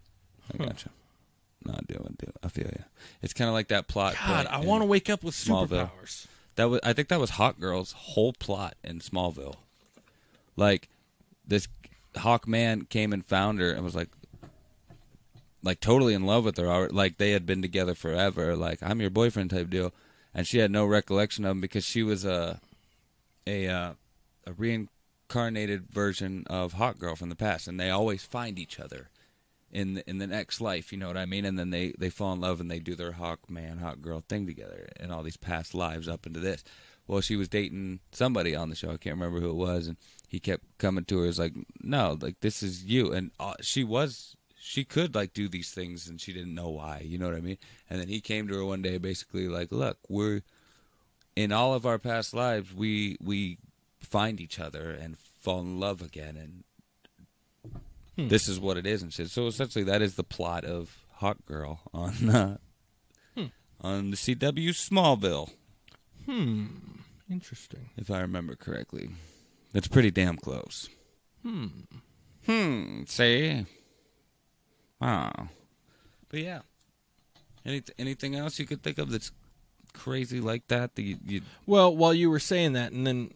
I got you. No, I do. I do. I feel you. It's kind of like that plot. God, I want to wake up with Smallville. superpowers. That was. I think that was Hawk Girl's whole plot in Smallville. Like this Hawk man came and found her and was like, like totally in love with her. Like they had been together forever. Like I'm your boyfriend type deal, and she had no recollection of him because she was a a uh, a reincarnated version of Hawk Girl from the past, and they always find each other in the, in the next life. You know what I mean? And then they they fall in love and they do their Hawk man Hawk Girl thing together in all these past lives up into this. Well, she was dating somebody on the show. I can't remember who it was, and he kept coming to her. Is like, no, like this is you, and uh, she was. She could like do these things, and she didn't know why. You know what I mean? And then he came to her one day, basically like, "Look, we're in all of our past lives, we we find each other and fall in love again, and Hmm. this is what it is." And shit. So essentially, that is the plot of Hawk Girl on uh, Hmm. on the CW Smallville, Hmm. Interesting. if I remember correctly. It's pretty damn close. Hmm. Hmm. See. Wow. But yeah. Any, anything else you could think of that's crazy like that? That you, you Well, while you were saying that, and then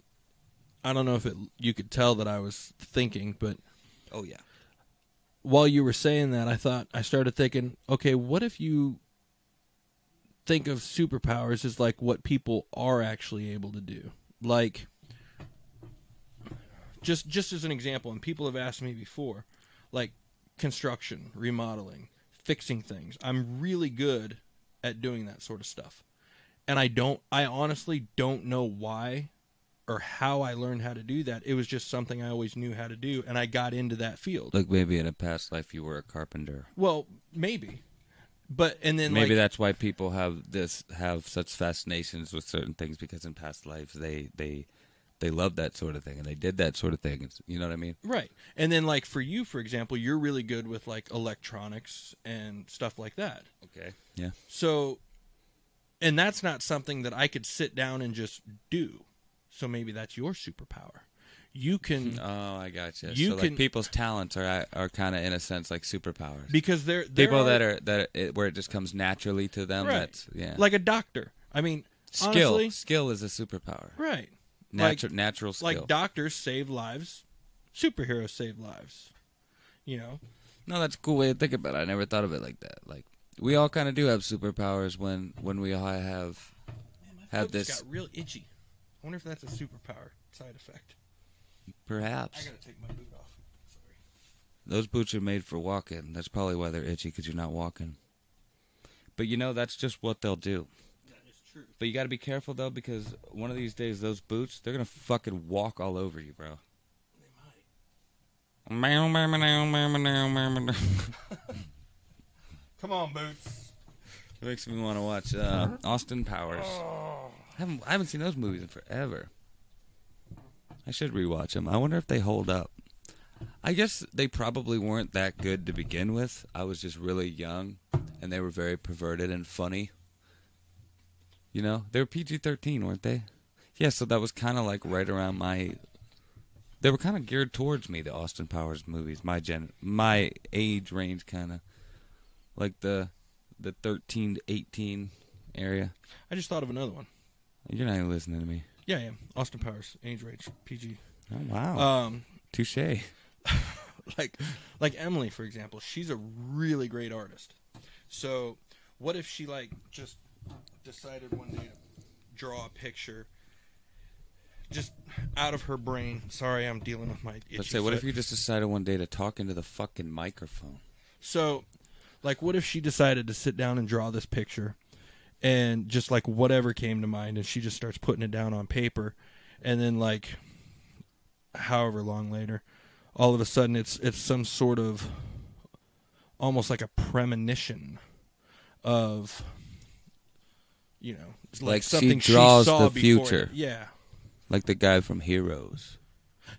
I don't know if it, you could tell that I was thinking, but oh yeah. while you were saying that, I thought I started thinking, okay, what if you think of superpowers as like what people are actually able to do? Like just just as an example, and people have asked me before, like construction, remodeling, fixing things. I'm really good at doing that sort of stuff. And I don't I honestly don't know why or how I learned how to do that. It was just something I always knew how to do and I got into that field. Like maybe in a past life you were a carpenter. Well, maybe. But and then Maybe like that's why people have this have such fascinations with certain things because in past lives they they they love that sort of thing and they did that sort of thing. It's, you know what I mean? right. And then like for you for example, you're really good with like electronics and stuff like that. Okay. Yeah. So and that's not something that I could sit down and just do. So maybe that's your superpower. You can Oh, I got you. You so can- like people's talents are are kind of in a sense like superpowers. because they're, there People are, that are that it, where it just comes naturally to them. Right. That's yeah. like a doctor. I mean, skill. honestly, skill is a superpower. right. Natural natural skill. Like doctors save lives, superheroes save lives. You know, No, that's a cool way to think about it. I never thought of it like that. Like we all kind of do have superpowers when when we all have have Foot just this got real itchy. I wonder if that's a superpower side effect. Perhaps. I gotta take my boot off. Sorry. Those boots are made for walking. That's probably why they're itchy because you're not walking. But you know, that's just what they'll do. That is true. But you got to be careful though, because one of these days those boots they're gonna fucking walk all over you, bro. They might. Come on, Boots. It makes me want to watch uh, Austin Powers. Oh. I haven't I haven't seen those movies in forever. I should rewatch them. I wonder if they hold up. I guess they probably weren't that good to begin with. I was just really young, and they were very perverted and funny. You know, they were PG thirteen, weren't they? Yeah, so that was kind of like right around my. They were kind of geared towards me, the Austin Powers movies, my gen, my age range, kind of like the the thirteen to eighteen area. I just thought of another one. You're not even listening to me. Yeah, yeah. Austin Powers, age range, PG. Oh wow, Um, touche. like, like Emily, for example, she's a really great artist. So, what if she like just decided one day to draw a picture, just out of her brain? Sorry, I'm dealing with my. Let's say, what if you just decided one day to talk into the fucking microphone? So, like, what if she decided to sit down and draw this picture, and just like whatever came to mind, and she just starts putting it down on paper, and then like, however long later, all of a sudden it's it's some sort of, almost like a premonition, of, you know, it's Like she something draws saw the future. Yeah, Like the guy from Heroes.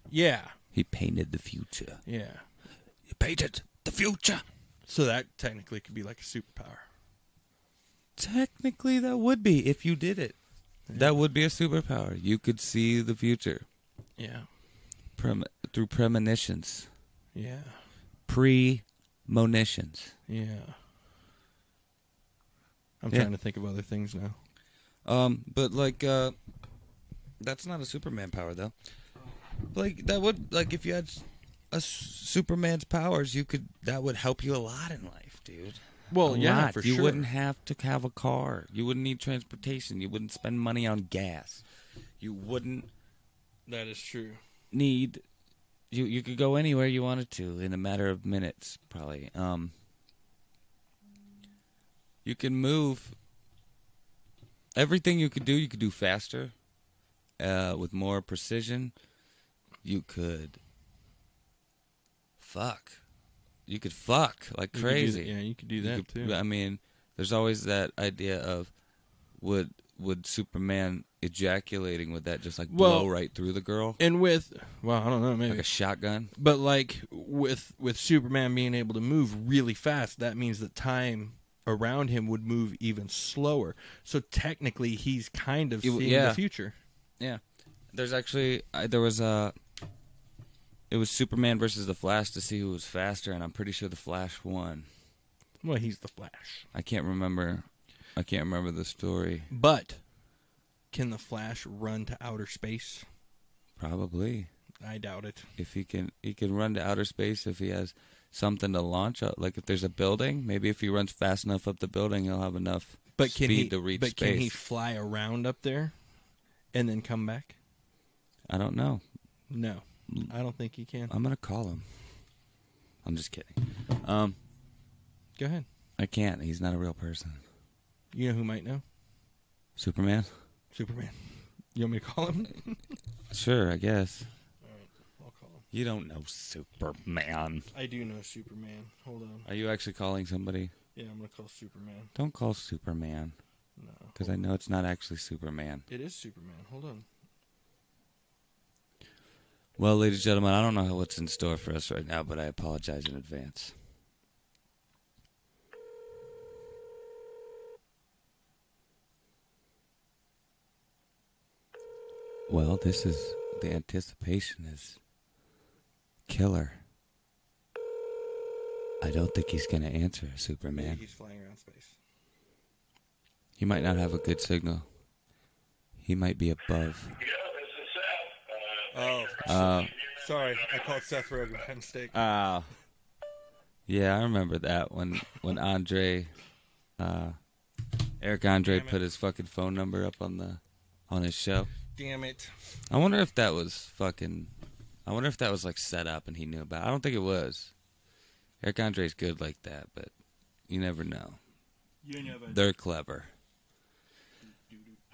yeah, He painted the future. yeah. He painted the future. So that technically could be like a superpower. Technically, that would be if you did it. That would be a superpower. You could see the future Yeah, Prem- through premonitions, yeah, premonitions. yeah. I'm Yeah. trying to think of other things now. Um, but like, uh, that's not a Superman power though. Like that would like if you had a Superman's powers, you could that would help you a lot in life, dude. Well, A yeah, lot. for you sure. You wouldn't have to have a car. You wouldn't need transportation. You wouldn't spend money on gas. You wouldn't That is true. need you you could go anywhere you wanted to in a matter of minutes probably um you can move. Everything you could do you could do faster uh with more precision. You could fuck. You could fuck like You crazy. yeah, you could do that could- too. I mean, there's always that idea of would would Superman ejaculating would that just like Well- blow right through the girl? and with well, I don't know, maybe, like a shotgun? but like with with Superman being able to move really fast, that means that time around him would move even slower. So technically, he's kind of seeing yeah. the future. Yeah. There's actually I, there was a it was Superman versus the Flash to see who was faster, and I'm pretty sure the Flash won. Well, he's the Flash, I can't remember. I can't remember the story. but can the Flash run to outer space? Probably I doubt it. if he can he can run to outer space if he has something to launch. Like if there's a building, maybe if he runs fast enough up the building, he'll have enough But can speed he? to reach but space. can he fly around up there, and then come back? I don't know. No, I don't think he can. I'm gonna call him. I'm just kidding. Um, Go ahead. I can't. He's not a real person. You know who might know? Superman? Superman. You want me to call him? Sure, I guess. All right, I'll call him. You don't know Superman. I do know Superman. Hold on. Are you actually calling somebody? Yeah, I'm gonna call Superman. Don't call Superman No, because I know it's not actually Superman. it is Superman. Hold on. Well, ladies and gentlemen, I don't know what's in store for us right now, but I apologize in advance. Well, this is the anticipation is killer. I don't think he's going to answer, Superman. He's flying around space. He might not have a good signal. He might be above. Yeah, Oh, Uh, sorry. I called Seth Rogen by mistake. Ah. yeah, I remember that when when Andre, uh, Eric Andre Damn it. put his fucking phone number up on the on his show. Damn it. I wonder if that was fucking. I wonder if that was like set up and he knew about. it. I don't think it was. Eric Andre's good like that, but you never know. You never. They're clever.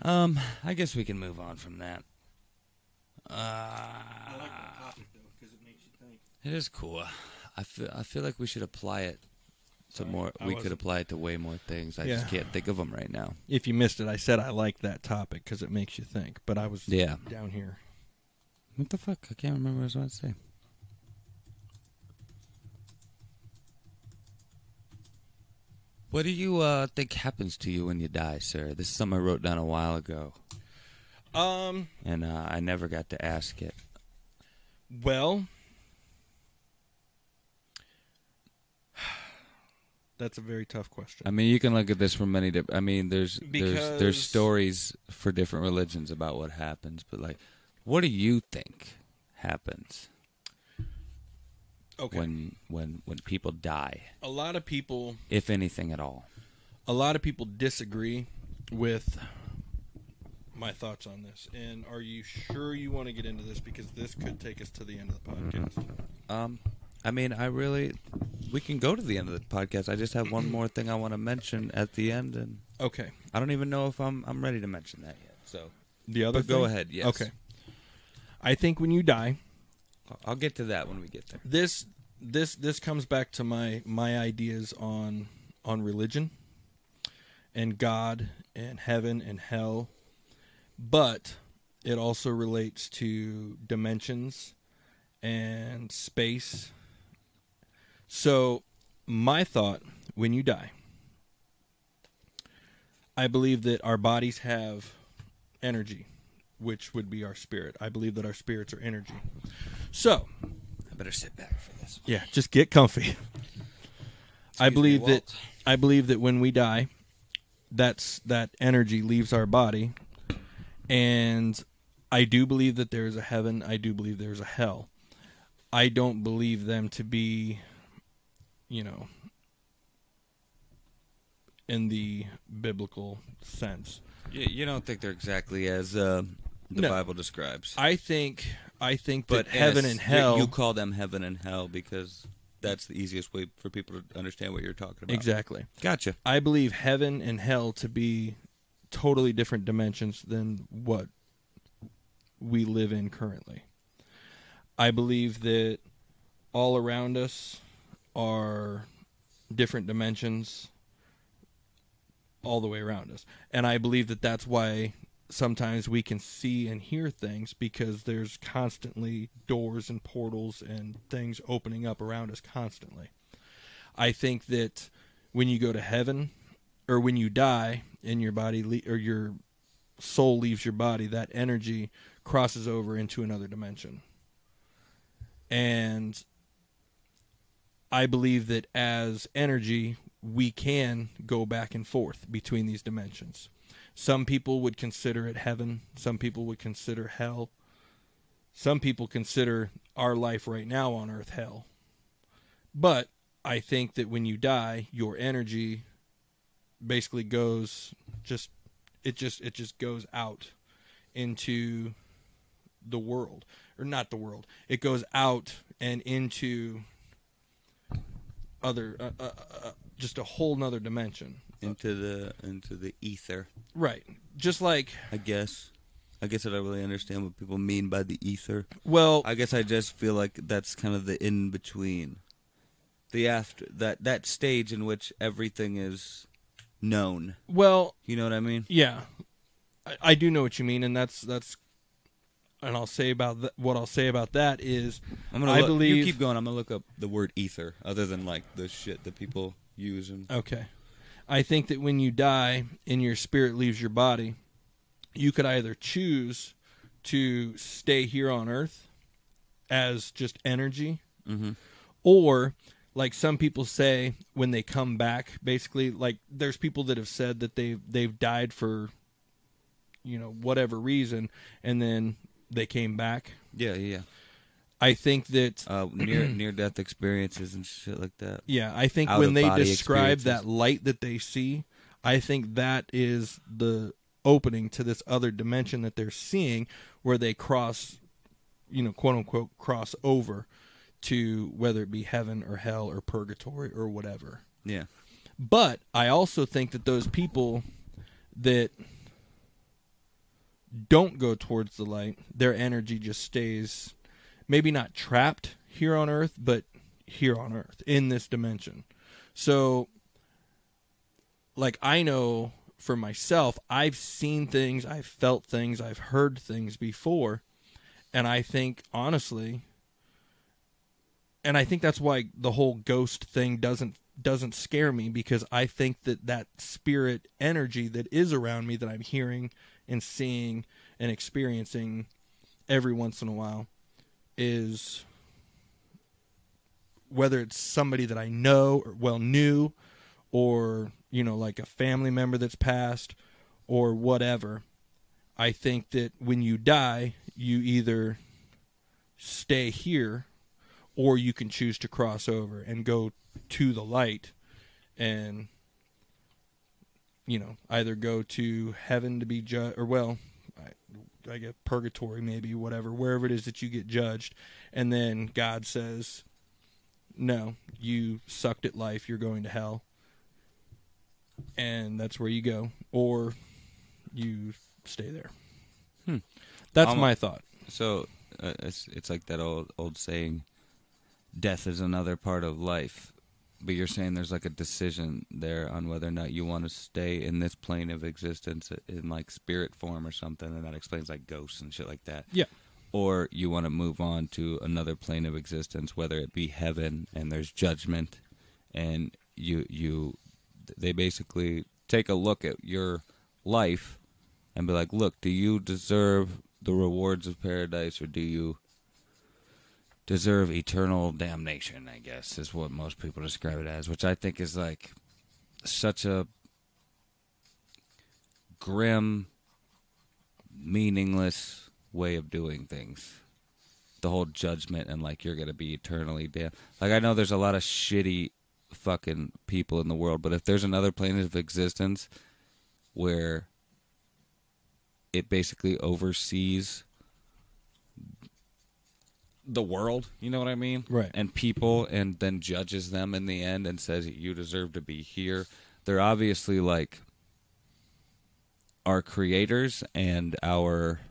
Um, I guess we can move on from that. Uh, I like that topic though because it makes you think. it is cool. I feel I feel like we should apply it to Sorry, more. I we could wasn't- apply it to way more things. I Yeah. just can't think of them right now. If you missed it, I said I like that topic because it makes you think. But I was Yeah. down here. What the fuck? I can't remember what I was about to say. What do you uh, think happens to you when you die, sir? This is something I wrote down a while ago, Um. and uh, I never got to ask it. Well, that's a very tough question. I mean, you can look at this from many different. I mean, there's there's there's stories for different religions about what happens, but like, what do you think happens okay. when when when people die, a lot of people if anything at all? a lot of people disagree with my thoughts on this. And are you sure you want to get into this because this could take us to the end of the podcast? Um, I mean, I really, we can go to the end of the podcast. I just have one more thing I want to mention at the end, and Okay. I don't even know if I'm I'm ready to mention that yet. So The other go ahead, yes. Okay. I think when you die, I'll- get to that when we get there. this this this comes back to my my ideas on on religion and God and heaven and hell. But it also relates to dimensions and space. So my thought when you die I believe that our bodies have energy which would be our spirit I believe that our spirits are energy so I better sit back for this. yeah, just get comfy. I Excuse me, believe that I believe that when we die, that's that energy leaves our body, and I do believe that there is a heaven. I do believe there's a hell. I don't believe them to be, you know, in the biblical sense. You, you don't think they're exactly as uh, the No. Bible describes, I think I think but that heaven and hell You call them heaven and hell because that's the easiest way for people to understand what you're talking about. exactly. Gotcha. I believe heaven and hell to be totally different dimensions than what we live in currently. I believe that all around us are different dimensions all the way around us. And I believe that that's why sometimes we can see and hear things because there's constantly doors and portals and things opening up around us constantly. I think that when you go to heaven or when you die and your body le- or your soul leaves your body, that energy crosses over into another dimension. And I believe that as energy, we can go back and forth between these dimensions. Some people would consider it heaven, some people would consider hell. Some people consider our life right now on earth hell. But I think that when you die, your energy basically goes just it just it just goes out into the world or not the world. It goes out and into other uh, uh, uh, just a whole nother dimension. Into the into the ether, Right. Just like I guess. I guess I don't really understand what people mean by the ether. well I guess I just feel like that's kind of the in between, the after that that stage in which everything is known. well You know what I mean? Yeah, I, I do know what you mean, and that's that's, and I'll say about that. What I'll say about that is, I'm gonna. I look, believe- you keep going. I'm gonna look up the word ether, other than like the shit that people use and. okay, I think that when you die and your spirit leaves your body, you could either choose to stay here on Earth as just energy, Mm-hmm. or like some people say when they come back basically like there's people that have said that they they've died for you know whatever reason and then they came back Yeah, yeah. I think that Uh, near near death experiences and shit like that. yeah i think Out when of they body describe that light that they see i think that is the opening to this other dimension that they're seeing where they cross you know quote unquote cross over to whether it be heaven or hell or purgatory or whatever. Yeah. But I also think that those people that don't go towards the light, their energy just stays maybe not trapped here on earth, but here on earth in this dimension. So like I know for myself, I've seen things, I've felt things, I've heard things before, and I think honestly and I think that's why the whole ghost thing doesn't doesn't scare me because I think that that spirit energy that is around me that I'm hearing and seeing and experiencing every once in a while is whether it's somebody that I know or well knew or you know like a family member that's passed or whatever I think that when you die you either stay here or you can choose to cross over and go to the light and you know either go to heaven to be judged or well I, I guess purgatory maybe whatever wherever it is that you get judged. And then god says no you sucked at life. You're going to hell. And that's where you go. Or you stay there. Hmm. that's Um, my thought. So uh, it's it's like that old old saying, "Death is another part of life." But you're saying there's like a decision there on whether or not you want to stay in this plane of existence in like spirit form or something, and that explains like ghosts and shit like that. yeah Or you want to move on to another plane of existence, whether it be heaven and there's judgment, and you you they basically take a look at your life and be like, look, do you deserve the rewards of paradise or do you deserve eternal damnation, I guess, is what most people describe it as, which I think is like such a grim, meaningless way of doing things. The whole judgment and like you're going to be eternally damned. Like, I know there's a lot of shitty fucking people in the world, but if there's another plane of existence where it basically oversees the world, you know what I mean? Right. And people and then judges them in the end and says you deserve to be here. They're obviously like our creators and our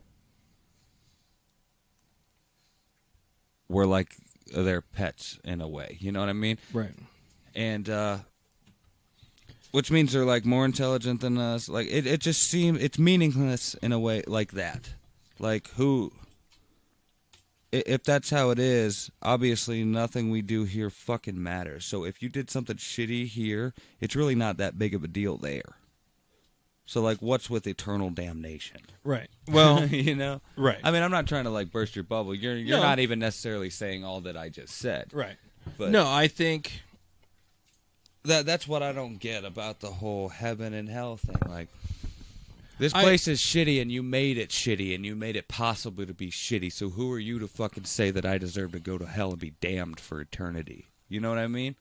we're like their pets in a way. You know what I mean? right and uh which means they're like more intelligent than us like it, it just seems it's meaningless in a way like that like who if that's how it is obviously nothing we do here fucking matters. So if you did something shitty here it's really not that big of a deal there. So like what's with eternal damnation? Right. Well you know? right. I mean i'm not trying to like burst your bubble. You're you're No. not even necessarily saying all that i just said. Right. But no i think that that's what I don't get about the whole heaven and hell thing. Like, this I- place is shitty, and you made it shitty, and you made it possible to be shitty. So who are you to fucking say that I deserve to go to hell and be damned for eternity? You know what I mean?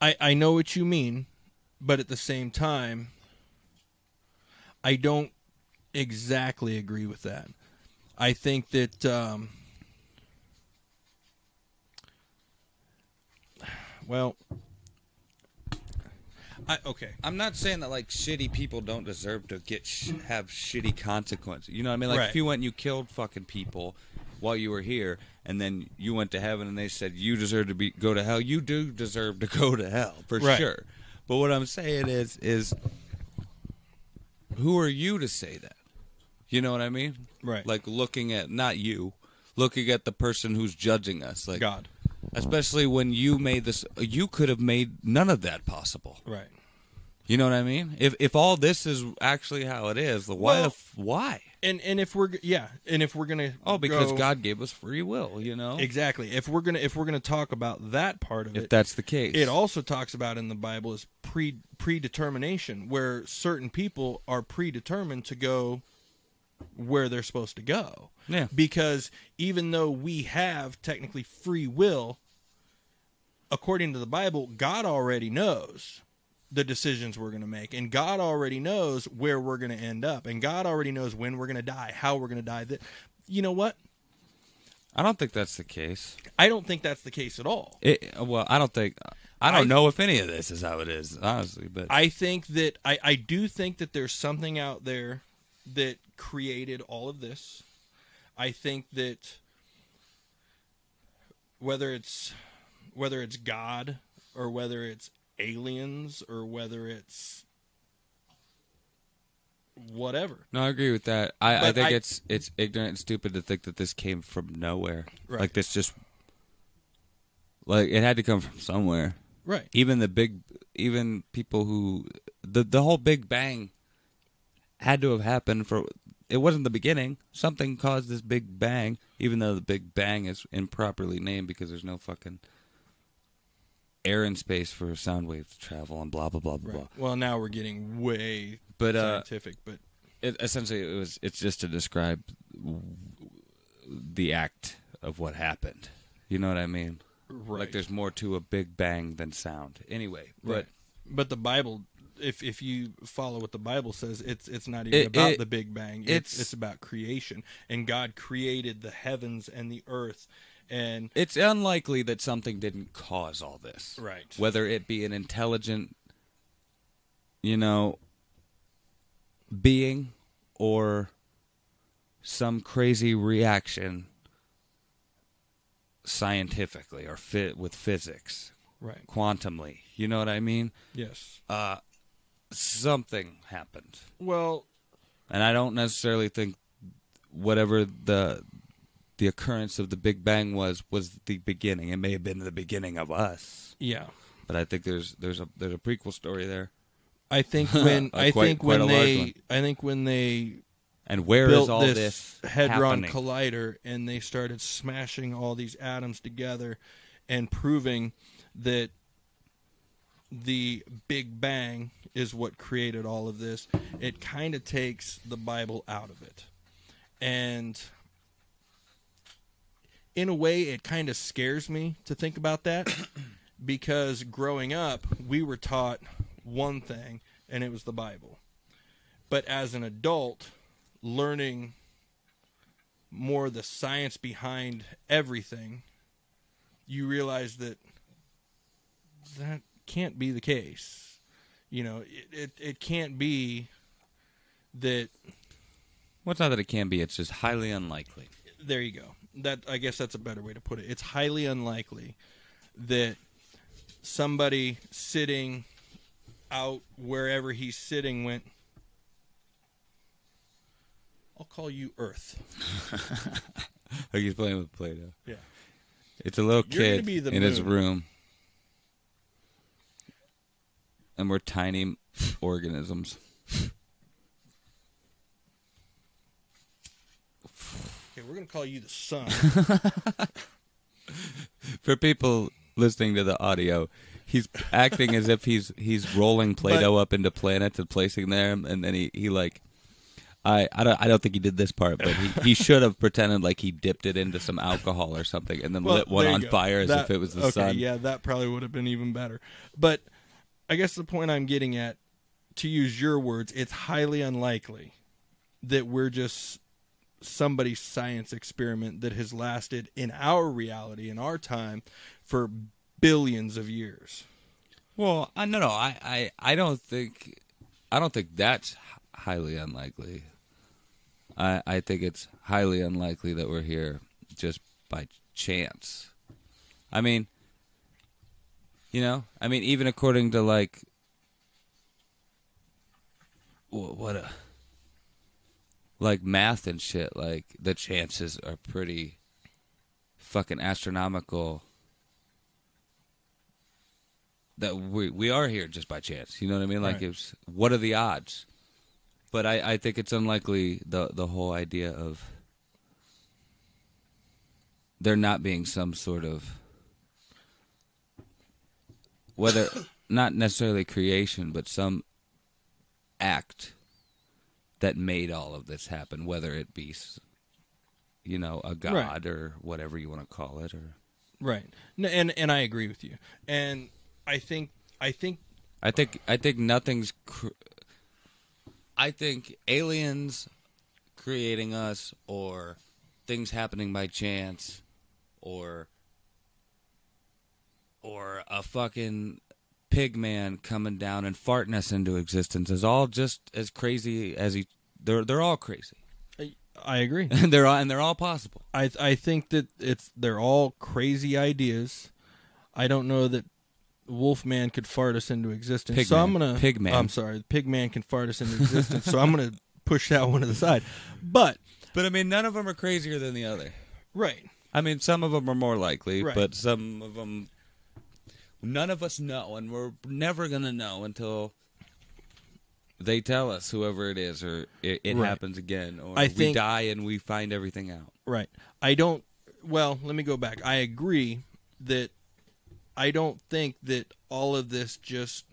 I, I know what you mean, but at the same time, I don't exactly agree with that. I think that um, well, I okay. I'm not saying that like shitty people don't deserve to get sh- have shitty consequences. You know what I mean? Like Right. if you went and you killed fucking people while you were here, and then you went to heaven, and they said you deserve to be go to hell. You do deserve to go to hell for Right. sure. But what I'm saying is, is who are you to say that? You know what I mean? Right. Like looking at not you, looking at the person who's judging us. Like God. especially when you made this, you could have made none of that possible. Right. You know what I mean? If if all this is actually how it is, then why Well- the f- why? And and if we're yeah, and if we're gonna Oh, because go- God gave us free will. You know, exactly. If we're gonna if we're gonna talk about that part of if it, if that's the case, it also talks about in the Bible is pre predetermination, where certain people are predetermined to go where they're supposed to go. Yeah. Because even though we have technically free will, according to the Bible, God already knows the decisions we're going to make and God already knows where we're going to end up and God already knows when we're going to die, how we're going to die. That you know what? I don't think that's the case. I don't think that's the case at all. It, well, I don't think I don't I- know if any of this is how it is, honestly. But I think that I, I do think that there's something out there that created all of this. I think that whether it's whether it's God or whether it's aliens or whether it's whatever. no, I agree with that. I, I think I- it's it's ignorant and stupid to think that this came from nowhere. Right. Like this just like it had to come from somewhere. Right. Even the big, even people who the the whole Big Bang had to have happened for. It wasn't the beginning. Something caused this Big Bang, even though the Big Bang is improperly named because there's no fucking air and space for sound waves to travel and blah blah blah blah Right. blah. Well, now we're getting way But uh, scientific, but it, essentially, it was it's just to describe the act of what happened. You know what I mean? right. Like there's more to a Big Bang than sound. Anyway, but Right. But the Bible, if if you follow what the Bible says, it's it's not even It- about it- the Big Bang. It's, it's- it's about creation, and God created the heavens and the earth, and it's unlikely that something didn't cause all this. right, Whether it be an intelligent, you know, being or some crazy reaction scientifically or fit with physics, right, quantumly. You know what I mean? yes. Uh something happened. Well, And I don't necessarily think whatever the the occurrence of the Big Bang was was the beginning. It may have been the beginning of us, yeah. but I think there's there's a there's a prequel story there. I think when I quite- think when they. I think when they And where is all this, this, hadron happening? collider and they started smashing all these atoms together and proving that the big bang is what created all of this it kind of takes the bible out of it and in a way it kind of scares me to think about that because growing up we were taught one thing and it was the bible but as an adult learning more the science behind everything, you realize that that can't be the case. You know, it, it, it can't be that. Well, it's not that it can be. It's just highly unlikely. There you go. That I guess that's a better way to put it. It's highly unlikely that somebody sitting out wherever he's sitting went. I'll call you Earth. Like he's playing with Play-Doh. Yeah. It's a little You're kid in his room, and we're tiny organisms. We're gonna call you the sun. For people listening to the audio, he's acting as if he's he's rolling Play-Doh up into planets and placing them, and then he, he like. I, I don't I don't think he did this part, but he, he should have pretended like he dipped it into some alcohol or something, and then Well, lit one on go. fire as That- if it was the okay, sun. Yeah, that probably would have been even better. But I guess the point I'm getting at, to use your words, it's highly unlikely that we're just somebody's science experiment that has lasted in our reality, in our time, for billions of years. Well, I no no I, I I don't think I don't think that's highly unlikely. I I think it's highly unlikely that we're here just by chance. I mean, you know, I mean even according to like what a like math and shit, like the chances are pretty fucking astronomical that we we are here just by chance. You know what I mean? Like, Right. it's what are the odds? But I, I think it's unlikely the the whole idea of there not being some sort of whether not necessarily creation, but some act that made all of this happen, whether it be you know a god Right. or whatever you want to call it, or Right. No, and and I agree with you. And I think I think I think I think nothing's. Cr- I think aliens creating us or things happening by chance or or a fucking pig man coming down and farting us into existence is all just as crazy as he. They're they're all crazy. I agree. and they're all, and they're all possible. I I think that it's they're all crazy ideas. I don't know that Wolfman could fart us into existence. so Pigman. I'm gonna Pigman. I'm sorry, Pigman can fart us into existence. so I'm gonna push that one to the side. But But I mean, none of them are crazier than the other. right, I mean, some of them are more likely, Right. but some of them, none of us know, and we're never gonna know until they tell us, whoever it is, or it, it Right. happens again, or I we think- die and we find everything out. right. I don't. Well, let me go back. I agree that I don't think that all of this just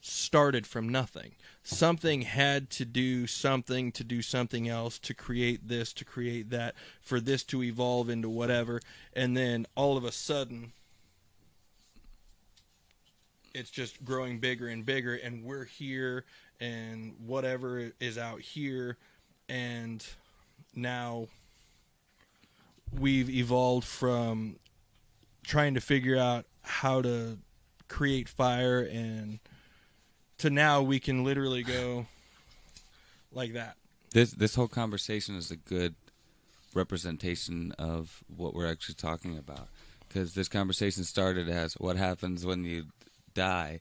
started from nothing. Something had to do something to do something else to create this, to create that, for this to evolve into whatever, and then all of a sudden it's just growing bigger and bigger and we're here and whatever is out here and now we've evolved from trying to figure out how to create fire and to now we can literally go like that. This this whole conversation is a good representation of what we're actually talking about, because this conversation started as what happens when you die.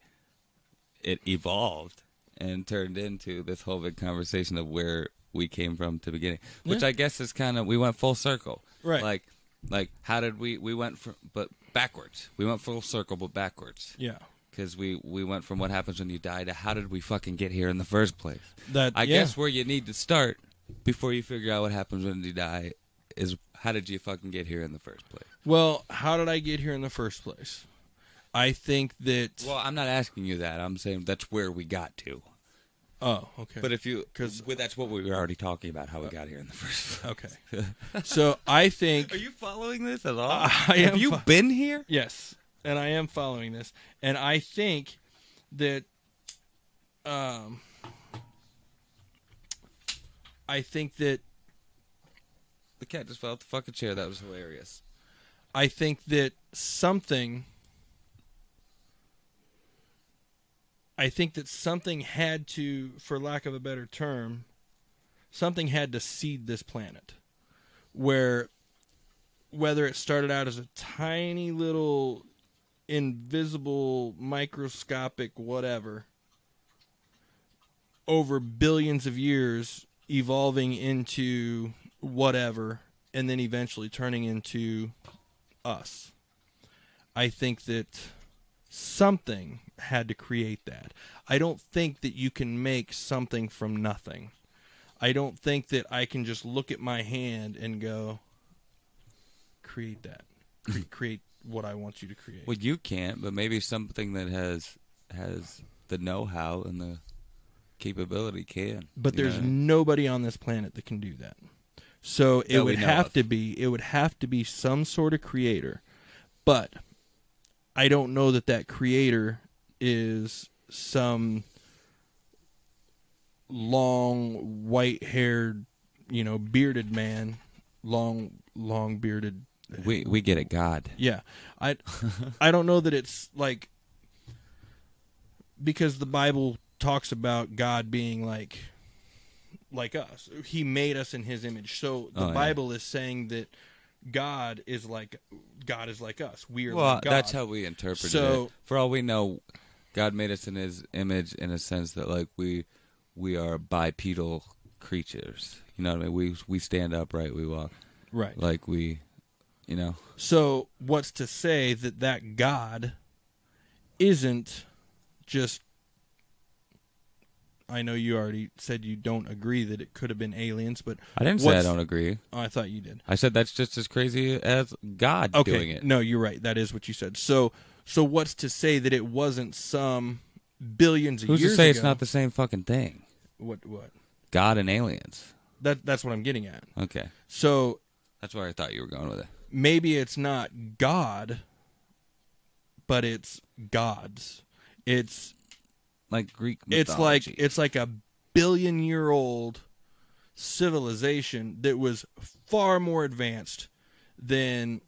It evolved and turned into this whole big conversation of where we came from to beginning, which Yeah. I guess is kind of we went full circle, Right. Like, like how did we we went from but backwards? We went full circle but backwards Yeah. because we we went from what happens when you die to how did we fucking get here in the first place? That I yeah. guess where you need to start before you figure out what happens when you die is how did you fucking get here in the first place? Well, how did I get here in the first place? I think that Well, I'm not asking you that. I'm saying that's where we got to. Oh, okay. But if you, 'Cause- well, that's what we were already talking about, how we got here in the first place. okay. so I think Are you following this at all? I Have am you fo- been here? Yes, and I am following this, and I think that, um, I think that The cat just fell off the fucking chair. That was hilarious. I think that something. I think that something had to, for lack of a better term, something had to seed this planet. Where, whether it started out as a tiny little invisible, microscopic whatever, over billions of years, evolving into whatever, and then eventually turning into us. I think that something had to create that. I don't think that you can make something from nothing. I don't think that I can just look at my hand and go, create that. Cre- create what I want you to create. Well, you can't, but maybe something that has has the know-how and the capability can. But there's know? nobody on this planet that can do that. So it That would have of. to be it would have to be some sort of creator. But I don't know that that creator is some long white-haired, you know, bearded man, long long bearded we we get it. God. yeah. I I don't know that it's like because the Bible talks about God being like like us. He made us in his image. So the Oh, yeah. Bible is saying that God is like God is like us. We are Well, like God. that's how we interpret So- it. For all we know, God made us in His image in a sense that like we we are bipedal creatures. You know what I mean? We we stand upright. We walk right. like we, you know. So what's to say that that God isn't just I know you already said you don't agree that it could have been aliens, but I didn't say I don't agree. oh, I thought you did. I said that's just as crazy as God Okay, doing it. no, you're right. That is what you said. So, so what's to say that it wasn't some billions of Who's years to say ago? it's not the same fucking thing? what? What? God and aliens. That that's what I'm getting at. Okay, So that's where I thought you were going with it. maybe it's not God, but it's gods. It's Like Greek. it's like mythology. it's like a billion year old civilization that was far more advanced than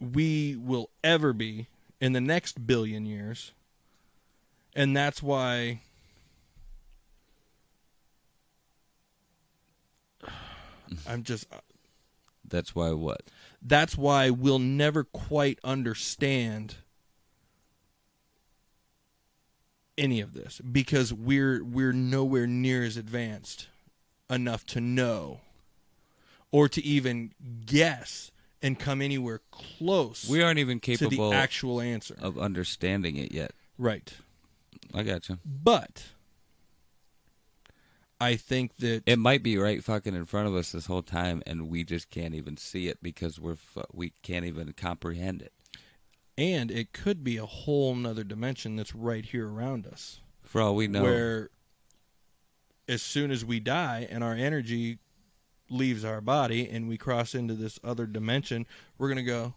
we will ever be in the next billion years. And that's why I'm just uh, That's why what? that's why we'll never quite understand any of this because we're we're nowhere near as advanced enough to know or to even guess and come anywhere close We aren't even to capable the actual answer. of understanding it yet. right. I got you. But I think that It might be right fucking in front of us this whole time, and we just can't even see it because we're we can't even comprehend it. And it could be a whole nother dimension that's right here around us. For all we know, where as soon as we die and our energy leaves our body and we cross into this other dimension, we're going to go,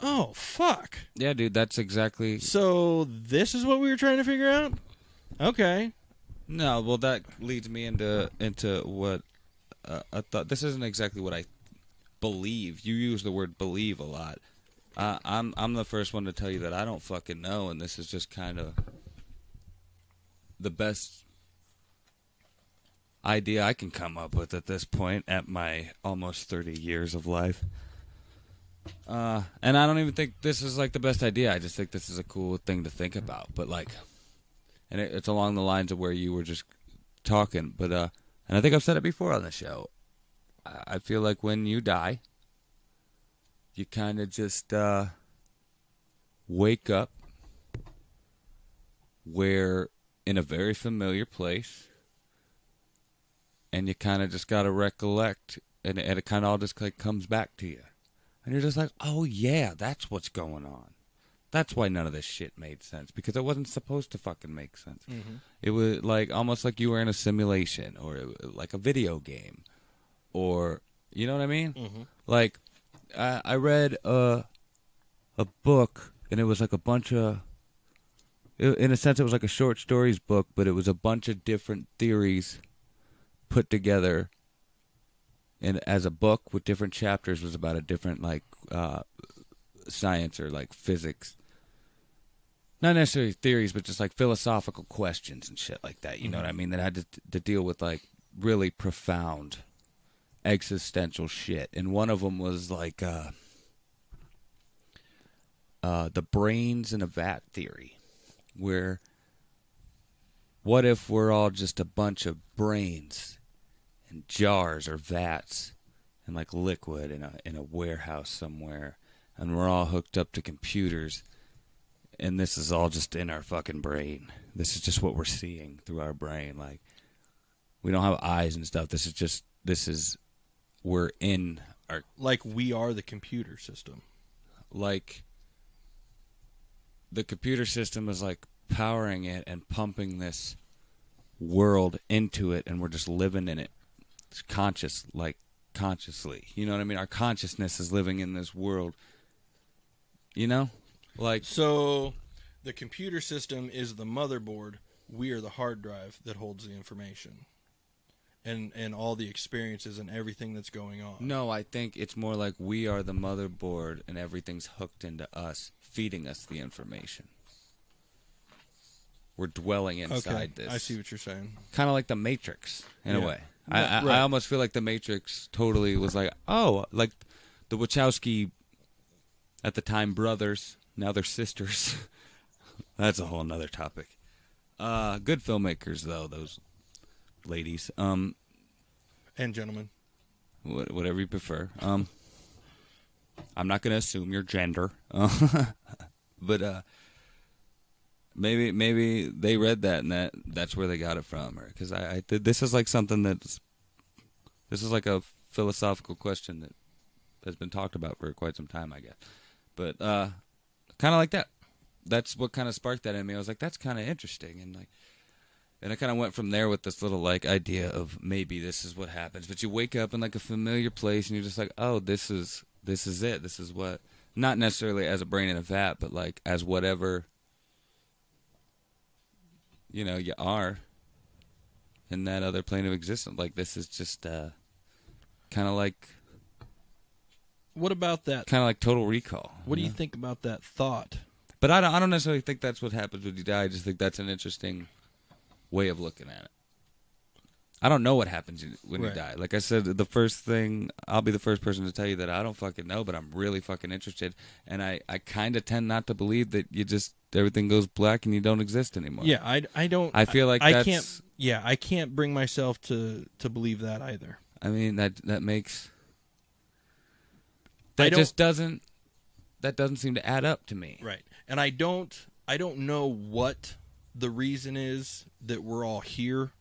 oh, fuck. yeah, dude, that's exactly So this is what we were trying to figure out? Okay. no. Well, that leads me into into what uh, I thought. This isn't exactly what I believe. You use the word believe a lot. I'm I'm the first one to tell you that I don't fucking know, and this is just kind of the best idea I can come up with at this point at my almost 30 years of life. Uh, and I don't even think this is like the best idea. I just think this is a cool thing to think about. But like, and it, it's along the lines of where you were just talking. But uh, and I think I've said it before on the show. I, I feel like when you die, you kind of just uh, wake up where in a very familiar place and you kind of just got to recollect and, and it kind of all just like comes back to you. And you're just like oh yeah that's what's going on. That's why none of this shit made sense because it wasn't supposed to fucking make sense. It was like almost like you were in a simulation or like a video game or you know what i mean? Like I, I read a a book and it was like a bunch of i- in a sense it was like a short stories book but it was a bunch of different theories put together. And as a book with different chapters was about a different like uh science or like physics. Not necessarily theories but just like philosophical questions and shit like that you know what i mean? That had to, to deal with like really profound existential shit and one of them was like uh uh the brains in a vat theory where what if we're all just a bunch of brains in jars or vats and like liquid in a in a warehouse somewhere and we're all hooked up to computers and this is all just in our fucking brain. This is just what we're seeing through our brain like we don't have eyes and stuff. This is just this is we're in our Like we are the computer system. like the computer system is like powering it and pumping this world into it and we're just living in it it's conscious like consciously you know what i mean our consciousness is living in this world you know like So the computer system is the motherboard. We are the hard drive that holds the information. And and all the experiences and everything that's going on. no i think it's more like we are the motherboard and everything's hooked into us feeding us the information we're dwelling inside okay, this I see what you're saying. kind of like the Matrix in a way. I, Right, I, right. I almost feel like the Matrix totally was like, oh, like the Wachowski at the time brothers, now they're sisters. That's a whole nother topic. Uh, good filmmakers though, those ladies. Um, And gentlemen, wh- whatever you prefer. Um, I'm not going to assume your gender, but uh, maybe maybe they read that and that that's where they got it from. or Because I, I th- this is like something that's this is like a philosophical question that has been talked about for quite some time, I guess. But uh, kind of like that. That's what kind of sparked that in me. I was like, that's kind of interesting, and like. And I kind of went from there with this little like idea of maybe this is what happens. But you wake up in like a familiar place and you're just like, oh, this is this is it. This is what not necessarily as a brain in a vat, but like as whatever you know you are in that other plane of existence. Like this is just uh, kind of like what about that? kind of like Total Recall. What do you know? think about that thought? But I don't, I don't necessarily think that's what happens when you die. I just think that's an interesting way of looking at it. I don't know what happens when Right. you die. Like I said, the first thing I'll be the first person to tell you that I don't fucking know, but I'm really fucking interested, and I I kind of tend not to believe that you just everything goes black and you don't exist anymore. Yeah, I, I don't. I feel like I that's- can't. Yeah, I can't bring myself to to believe that either. I mean that that makes that just doesn't that doesn't seem to add up to me. Right. And I don't I don't know what the reason is that we're all here.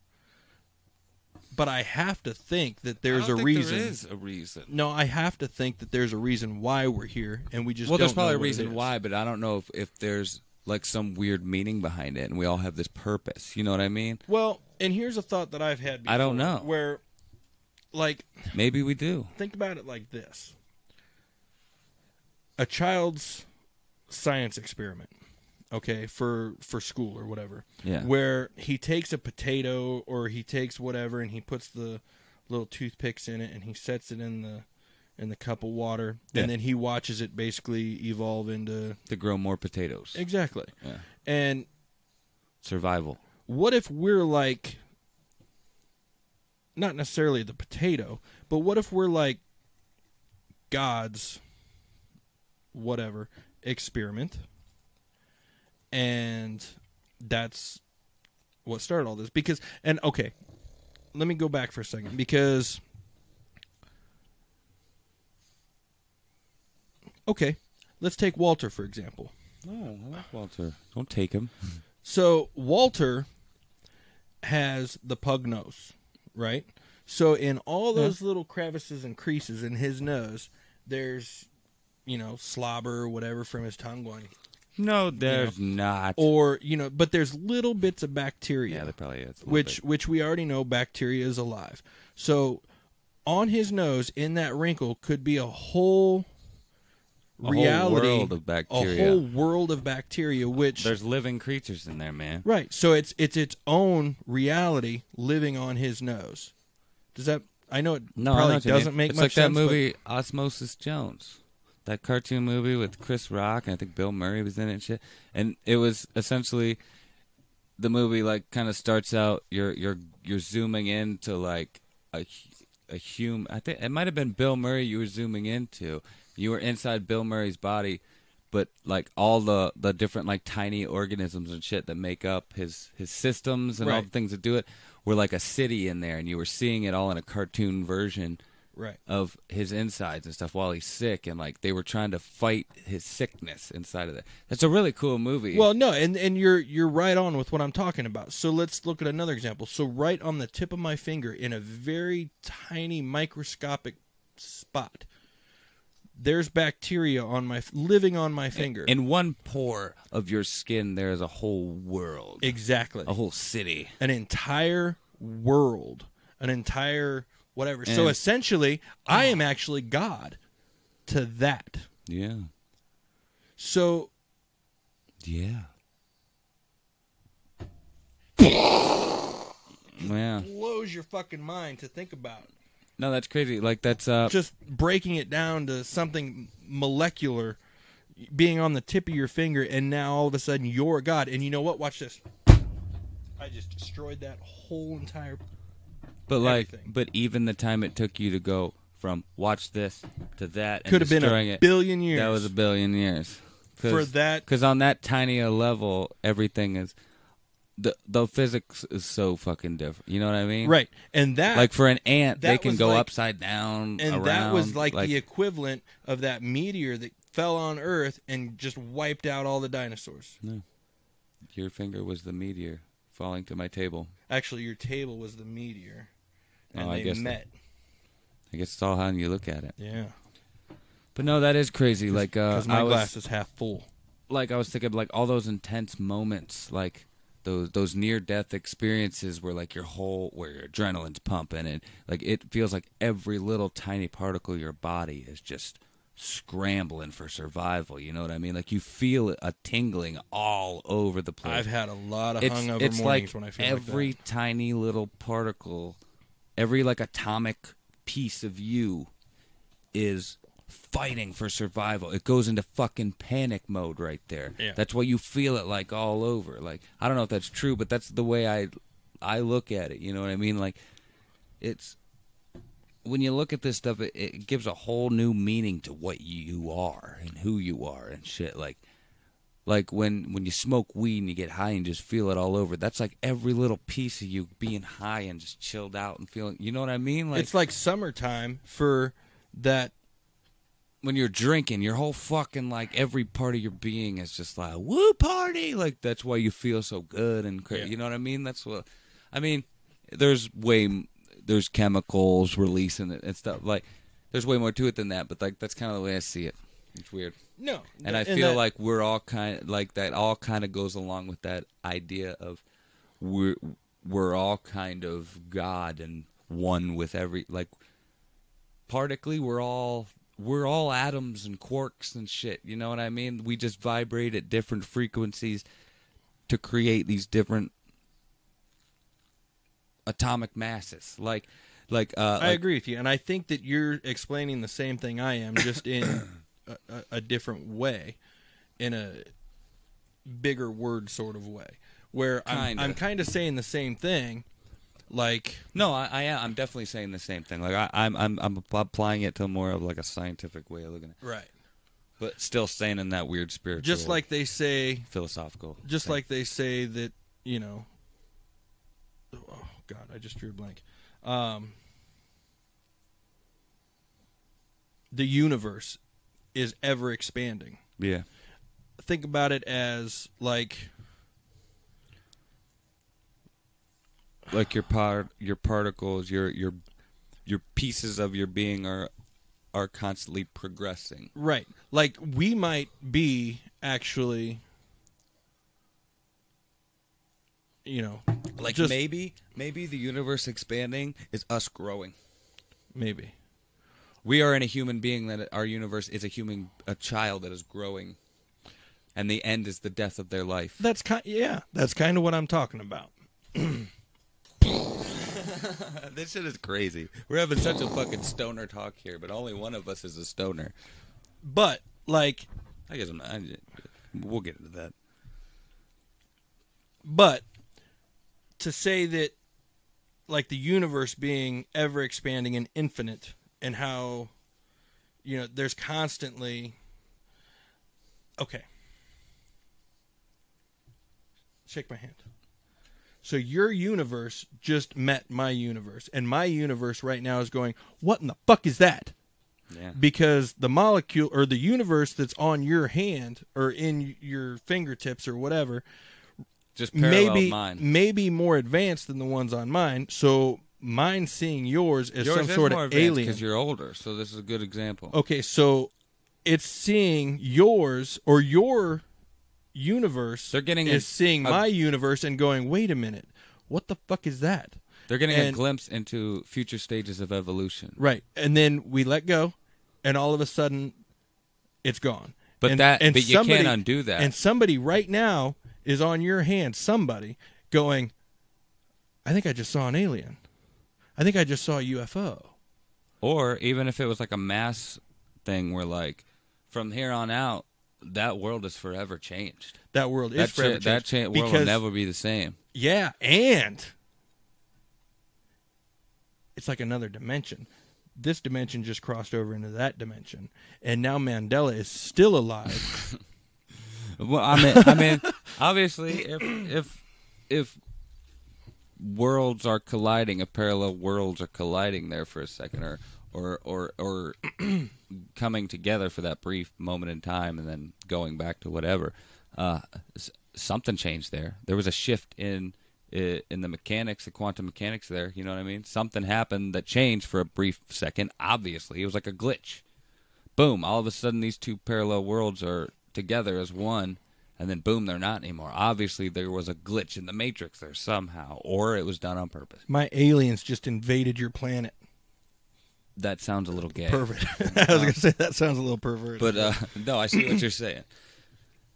But I have to think that there's a think reason. There is a reason. No, I have to think that there's a reason why we're here and we just well, there's probably a reason why, but I don't know if, if there's like some weird meaning behind it, and we all have this purpose. You know what I mean? Well, and here's a thought that I've had before, I don't know. where like Maybe we do. think about it like this. A child's science experiment, okay, for for school or whatever. Yeah. Where he takes a potato or he takes whatever and he puts the little toothpicks in it and he sets it in the in the cup of water Yeah. and then he watches it basically evolve into To grow more potatoes. exactly. Yeah. And Survival. what if we're like not necessarily the potato, but what if we're like God's whatever experiment and that's what started all this because and okay let me go back for a second because okay let's take walter for example No, I like Walter. Don't take him. So Walter has the pug nose, right? So in all those little crevices and creases in his nose, there's you know slobber or whatever from his tongue going, No, there's not. or you know, but there's little bits of bacteria, yeah, there probably is. which bit. which we already know bacteria is alive. So on his nose, in that wrinkle, could be a whole A whole reality, world of bacteria. a whole world of bacteria, which there's living creatures in there, man. Right. So it's it's its own reality living on his nose. Does that? I know it No, I know probably doesn't mean. make it's much like that sense. but- movie Osmosis Jones, that cartoon movie with Chris Rock and I think Bill Murray was in it and shit. And it was essentially the movie like kind of starts out you're you're you're zooming into like a a human. I think it might have been Bill Murray you were zooming into. You were inside Bill Murray's body. But like all the, the different like tiny organisms and shit that make up his his systems and all the things that do it were like a city in there, and you were seeing it all in a cartoon version right. of his insides and stuff while he's sick and like they were trying to fight his sickness inside of there. That's a really cool movie. Well, no, and and you're you're right on with what I'm talking about. So let's look at another example. So right on the tip of my finger, in a very tiny microscopic spot, there's bacteria on my living on my finger. in one pore of your skin there is a whole world. exactly. a whole city. an entire world, an entire whatever. so And- essentially, I am actually God to that. Yeah. So Yeah. yeah. blows your fucking mind to think about. No, that's crazy. Like that's uh Just breaking it down to something molecular being on the tip of your finger and now all of a sudden you're God. And you know what? Watch this. I just destroyed that whole entire but like everything. but even the time it took you to go from watch this to that and could have been a it, billion years. That was a billion years. For that- because on that tiny a level, everything is the the physics is so fucking different. You know what I mean? right. And that Like for an ant, they can go like- upside down. and around, that was like, the equivalent of that meteor that fell on Earth and just wiped out all the dinosaurs. No. your finger was the meteor falling to my table. Actually, your table was the meteor, and Oh, I they guess met. I guess it's all how you look at it. Yeah, But no, that is crazy. Like uh, because my I was, glass is half full. like I was thinking, like all those intense moments, like those those near death experiences, where like your whole where your adrenaline's pumping, and like it feels like every little tiny particle of your body is just scrambling for survival. You know what I mean? Like you feel a tingling all over the place. I've had a lot of it's hungover it's mornings like when I feel like every like tiny little particle, every like atomic piece of you is fighting for survival. It goes into fucking panic mode right there. Yeah. That's why you feel it like all over. Like I don't know if that's true, but that's the way I I look at it. You know what I mean? Like it's when you look at this stuff, it, it gives a whole new meaning to what you are and who you are and shit. Like like when when you smoke weed and you get high and just feel it all over. That's like every little piece of you being high and just chilled out and feeling. You know what I mean? Like it's like summertime for that. when you're drinking, your whole fucking like every part of your being is just like woo party. Like that's why you feel so good and cra- Yeah. you know what I mean. That's what I mean. There's way there's chemicals releasing it and stuff like. There's way more to it than that, but like that's kind of the way I see it. It's weird, No, and I feel like we're all kind like that. All kind of goes along with that idea of we're we're all kind of God and one with every like partically we're all we're all atoms and quarks and shit you know what i mean? We just vibrate at different frequencies to create these different atomic masses. Like like uh I like- agree with you, and I think that you're explaining the same thing I am, just in a, a, different way, in a bigger word sort of way, where I'm, Kinda. I'm kind of saying the same thing, like no I, I am i'm definitely saying the same thing like I, i'm i'm i'm applying it to more of like a scientific way of looking at it right, but still staying in that weird spiritual just like they say, philosophical just thing. like they say that you know. Oh God, I just drew a blank. Um, the universe is ever expanding. yeah. Think about it as like like your part your particles your your your pieces of your being are are constantly progressing. Right. Like we might be actually you know like just maybe maybe the universe expanding is us growing. Maybe we are in a human being that our universe is a human a child that is growing. And the end is the death of their life. That's kind yeah that's kind of what i'm talking about. This shit is crazy. We're having such a fucking stoner talk here but only one of us is a stoner. But like i guess I'm, I, we'll get into that. but to say that like the universe being ever expanding and infinite and how you know there's constantly okay. Shake my hand. So your universe just met my universe and my universe right now is going what in the fuck is that? Yeah. Because the molecule or the universe that's on your hand or in your fingertips or whatever just maybe mine. maybe more advanced than the ones on mine. So mine seeing yours as Yours some sort of alien. because you're older. So this is a good example. Okay, so it's seeing yours or your universe. They're getting is a- seeing a- my universe and going, wait a minute, what the fuck is that? They're getting a glimpse into future stages of evolution. Right, and then we let go, and all of a sudden, it's gone. But and, that- and but you can't somebody- undo that. And somebody right now is on your hand. Somebody going, I think I just saw an alien. I think I just saw a UFO. Or even if it was like a mass thing where like from here on out that world is forever changed. That world is That forever cha- that changed. cha- world will never be the same. yeah, and it's like another dimension. This dimension just crossed over into that dimension, and now Mandela is still alive. Well, I mean, I mean, obviously, if if if worlds are colliding, a parallel worlds are colliding there for a second, or or or or coming together for that brief moment in time, and then going back to whatever, uh, something changed there. There was a shift in in the mechanics, the quantum mechanics. There, you know what I mean? Something happened that changed for a brief second. Obviously, it was like a glitch boom, all of a sudden these two parallel worlds are together as one, and then boom, they're not anymore. Obviously, there was a glitch in the matrix there somehow, or it was done on purpose. My aliens just invaded your planet. That sounds a little gay. Perfect. I was gonna say that sounds a little perverted. But uh, no, I see what you're saying.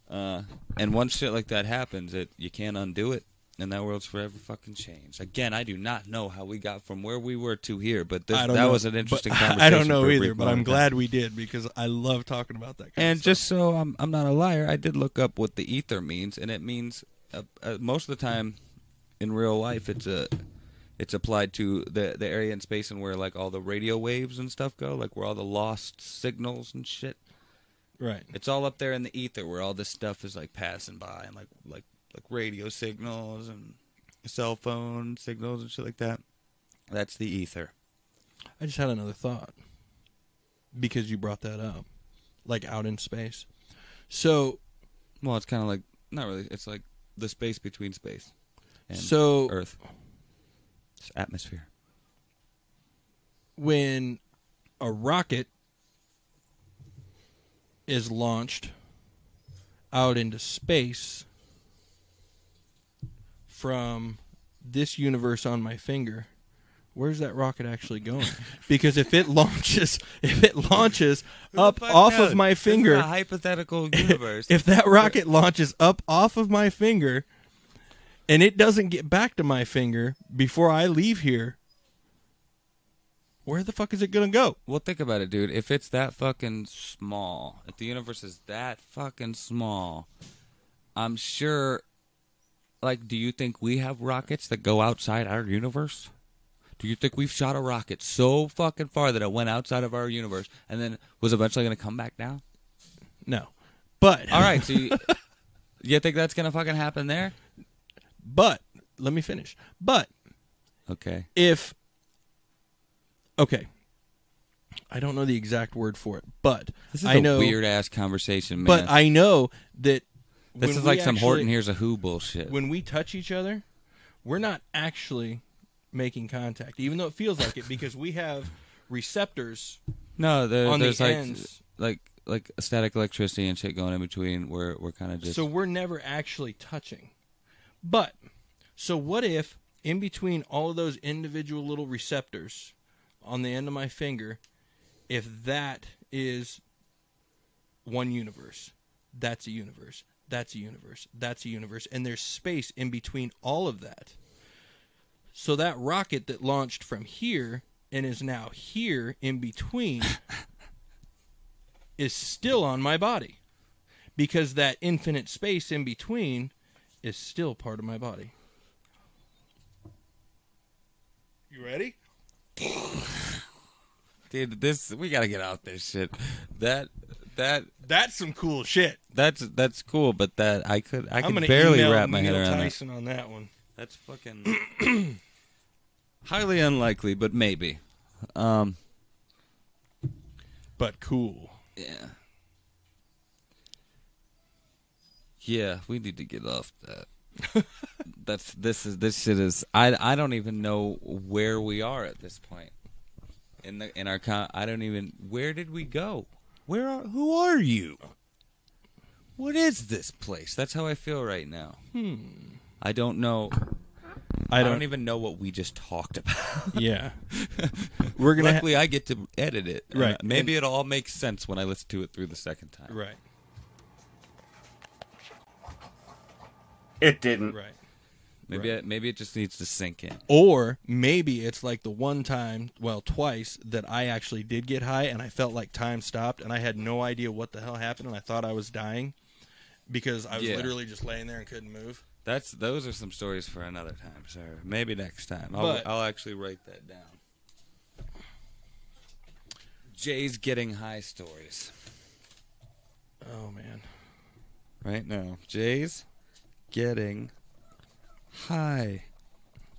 Uh, and once shit like that happens, it you can't undo it, and that world's forever fucking changed. Again, I do not know how we got from where we were to here, but this, that know, was an interesting interesting I don't know either, but I'm glad we did because I love talking about that. And just so I'm, I'm not a liar, I did look up what the ether means, and it means uh, uh, most of the time in real life it's a it's applied to the the area in space and where like all the radio waves and stuff go, like where all the lost signals and shit. right. It's all up there in the ether where all this stuff is like passing by and like like like radio signals and cell phone signals and shit like that. That's the ether. I just had another thought because you brought that up, like out in space. So, Well, it's kind of like not really. It's like the space between space and so Earth. It's atmosphere. when a rocket is launched out into space from this universe on my finger where's that rocket actually going because if it launches if it launches up off no. of my finger a hypothetical universe. if that rocket launches up off of my finger and it doesn't get back to my finger before I leave here, where the fuck is it going to go? well, think about it, dude. If it's that fucking small, if the universe is that fucking small, I'm sure. Like, do you think we have rockets that go outside our universe? Do you think we've shot a rocket so fucking far that it went outside of our universe and then was eventually going to come back down? No. But All right, so you, you think that's going to fucking happen there? but let me finish. But Okay. if okay, I don't know the exact word for it, but This is I a know weird ass conversation, man. but I know that this is like some actually- Horton Hears a Who bullshit. when we touch each other, we're not actually making contact, even though it feels like it, because we have receptors no, there, on there's the like ends. like like static electricity and shit going in between. Where we're kind of just So we're never actually touching. But so what if in between all of those individual little receptors on the end of my finger, if that is one universe, that's a universe, that's a universe, that's a universe, and there's space in between all of that. So that rocket that launched from here and is now here in between is still on my body because that infinite space in between is still part of my body. You ready? dude. This we gotta get out this shit. That that That's some cool shit. that's that's cool, but that I could I I'm could gonna barely email wrap my Neil head around that. Tyson on that one. That's fucking highly unlikely, but maybe. Um, But cool. yeah. Yeah, we need to get off that. That's this is this shit is I I don't even know where we are at this point. In the in our con I don't even where did we go? Where are who are you? What is this place? That's how I feel right now. Hmm. I don't know. I I don't, don't, even know what we just talked about. Yeah. We're gonna. Ha- Luckily, I get to edit it. and Right. maybe it'll all makes sense when I listen to it through the second time. right. It didn't. Right. Maybe Right. it, maybe it just needs to sink in. Or maybe it's like the one time, well, twice that I actually did get high and I felt like time stopped and I had no idea what the hell happened and I thought I was dying because I was Yeah. literally just laying there and couldn't move. That's those are some stories for another time, sir. Maybe next time. I'll But- I'll actually write that down. Jay's getting high stories Oh man. right now. Jay's getting high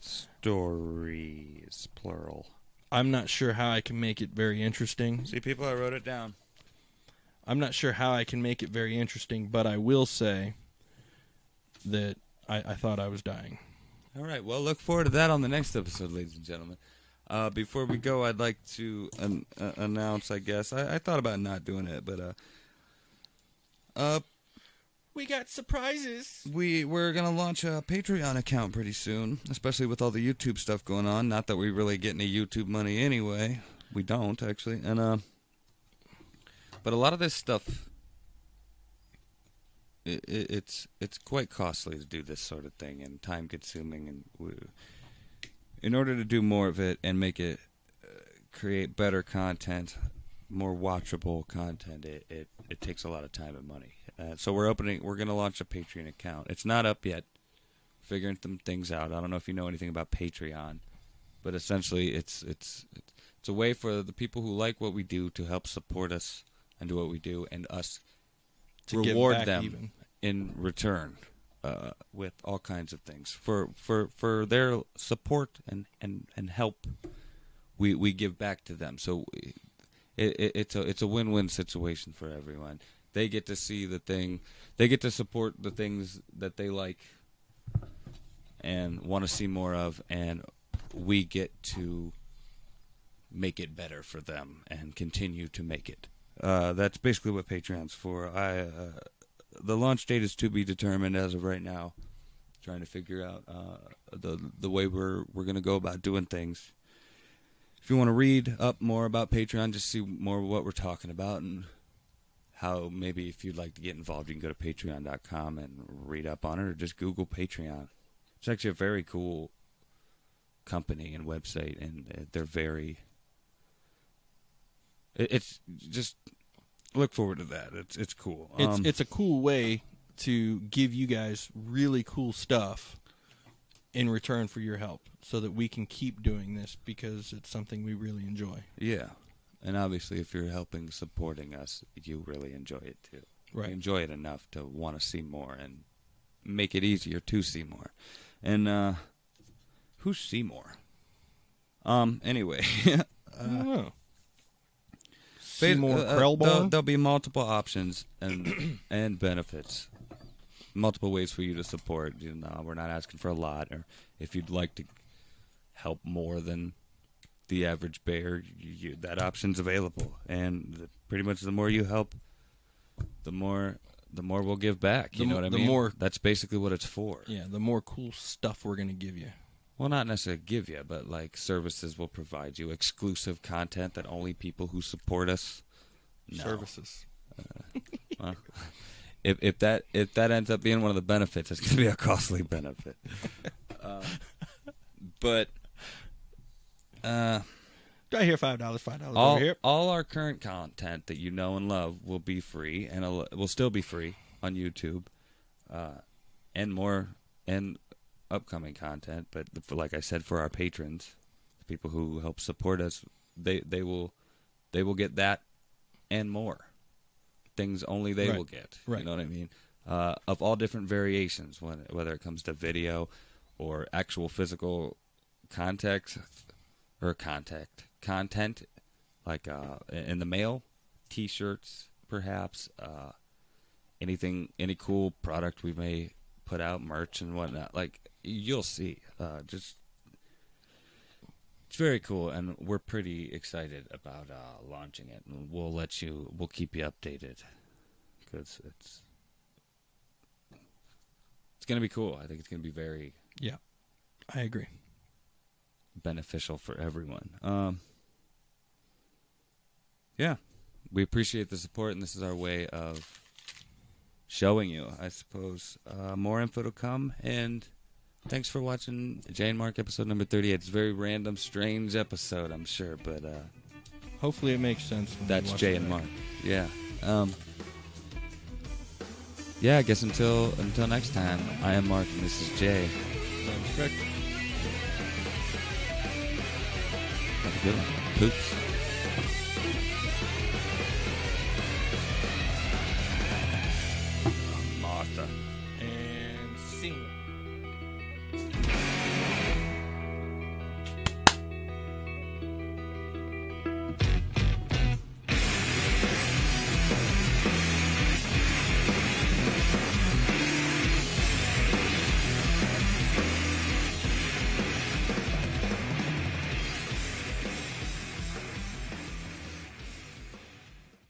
stories plural. I'm not sure how I can make it very interesting. See, people, I wrote it down. I'm not sure how I can make it very interesting, but I will say that I, I thought I was dying. All right. Well, look forward to that on the next episode, ladies and gentlemen. Uh, before we go, I'd like to an- uh, announce. I guess I-, I thought about not doing it, but uh, uh, We got surprises. we we're gonna launch a Patreon account pretty soon, especially with all the YouTube stuff going on. Not that we really get any YouTube money anyway. We don't actually, and uh, but a lot of this stuff it, it, it's it's quite costly to do this sort of thing and time consuming and we, in order to do more of it and make it uh, create better content more watchable content it, it, it takes a lot of time and money uh, so we're opening we're going to launch a patreon account. It's not up yet. Figuring some things out. I don't know if you know anything about patreon but essentially it's it's it's a way for the people who like what we do to help support us and do what we do and us To reward them even. in return uh, with all kinds of things. For for for their support and and and help we we give back to them. So it, it, it's a it's a win-win situation for everyone they get to see the thing they get to support the things that they like and want to see more of and we get to make it better for them and continue to make it uh, that's basically what patreon's for i uh, the launch date is to be determined as of right now. Trying to figure out uh, the the way we're we're gonna go about doing things. If you want to read up more about Patreon, just see more of what we're talking about and how maybe if you'd like to get involved, you can go to Patreon.com and read up on it, or just Google Patreon. It's actually a very cool company and website, and uh, they're very. It's just look forward to that. It's it's cool. It's Um, it's a cool way to give you guys really cool stuff in return for your help, so that we can keep doing this because it's something we really enjoy. Yeah. And obviously, if you're helping, supporting us, you really enjoy it too. Right. You enjoy it enough to want to see more and make it easier to see more. And, uh, who's Seymour? Um, anyway. I don't know. Ba- Seymour uh, uh, Krelborn. There'll, there'll be multiple options and and benefits, multiple ways for you to support. You know, we're not asking for a lot, or if you'd like to help more than the average bear, you, you, that option's available. And the, pretty much, the more you help, the more the more we'll give back. The You know what I the mean? more- That's basically what it's for. yeah, the more cool stuff we're gonna give you. Well, not necessarily give you, but like services will provide you exclusive content that only people who support us know. Services. Well, if if that if that ends up being one of the benefits, it's going to be a costly benefit. um, but uh, I hear five dollars? Five dollars all over here. all our current content that you know and love will be free, and it'll- still be free on YouTube, uh, and more and upcoming content. But for, like I said, for our patrons, the people who help support us, they they will they will get that and more things only they Right. will get. Right. You know what I mean? Uh, of all different variations, when, whether it comes to video or actual physical contact or contact content, like uh, in the mail, T-shirts, perhaps uh, anything, any cool product we may put out, merch and whatnot. Like you'll see, uh, just it's very cool, and we're pretty excited about uh, launching it. And we'll let you, we'll keep you updated because it's it's gonna be cool. I think it's gonna be very Yeah, I agree. Beneficial for everyone. Um, yeah, we appreciate the support, and this is our way of showing you, I suppose. Uh, more info to come, and thanks for watching Jay and Mark episode number 38. It's a very random, strange episode, I'm sure, but uh, Hopefully, it makes sense. that's Jay and. Mark. Yeah. Um, yeah, I guess until until next time, I am Mark, and this is Jay. Correct. One. Poops.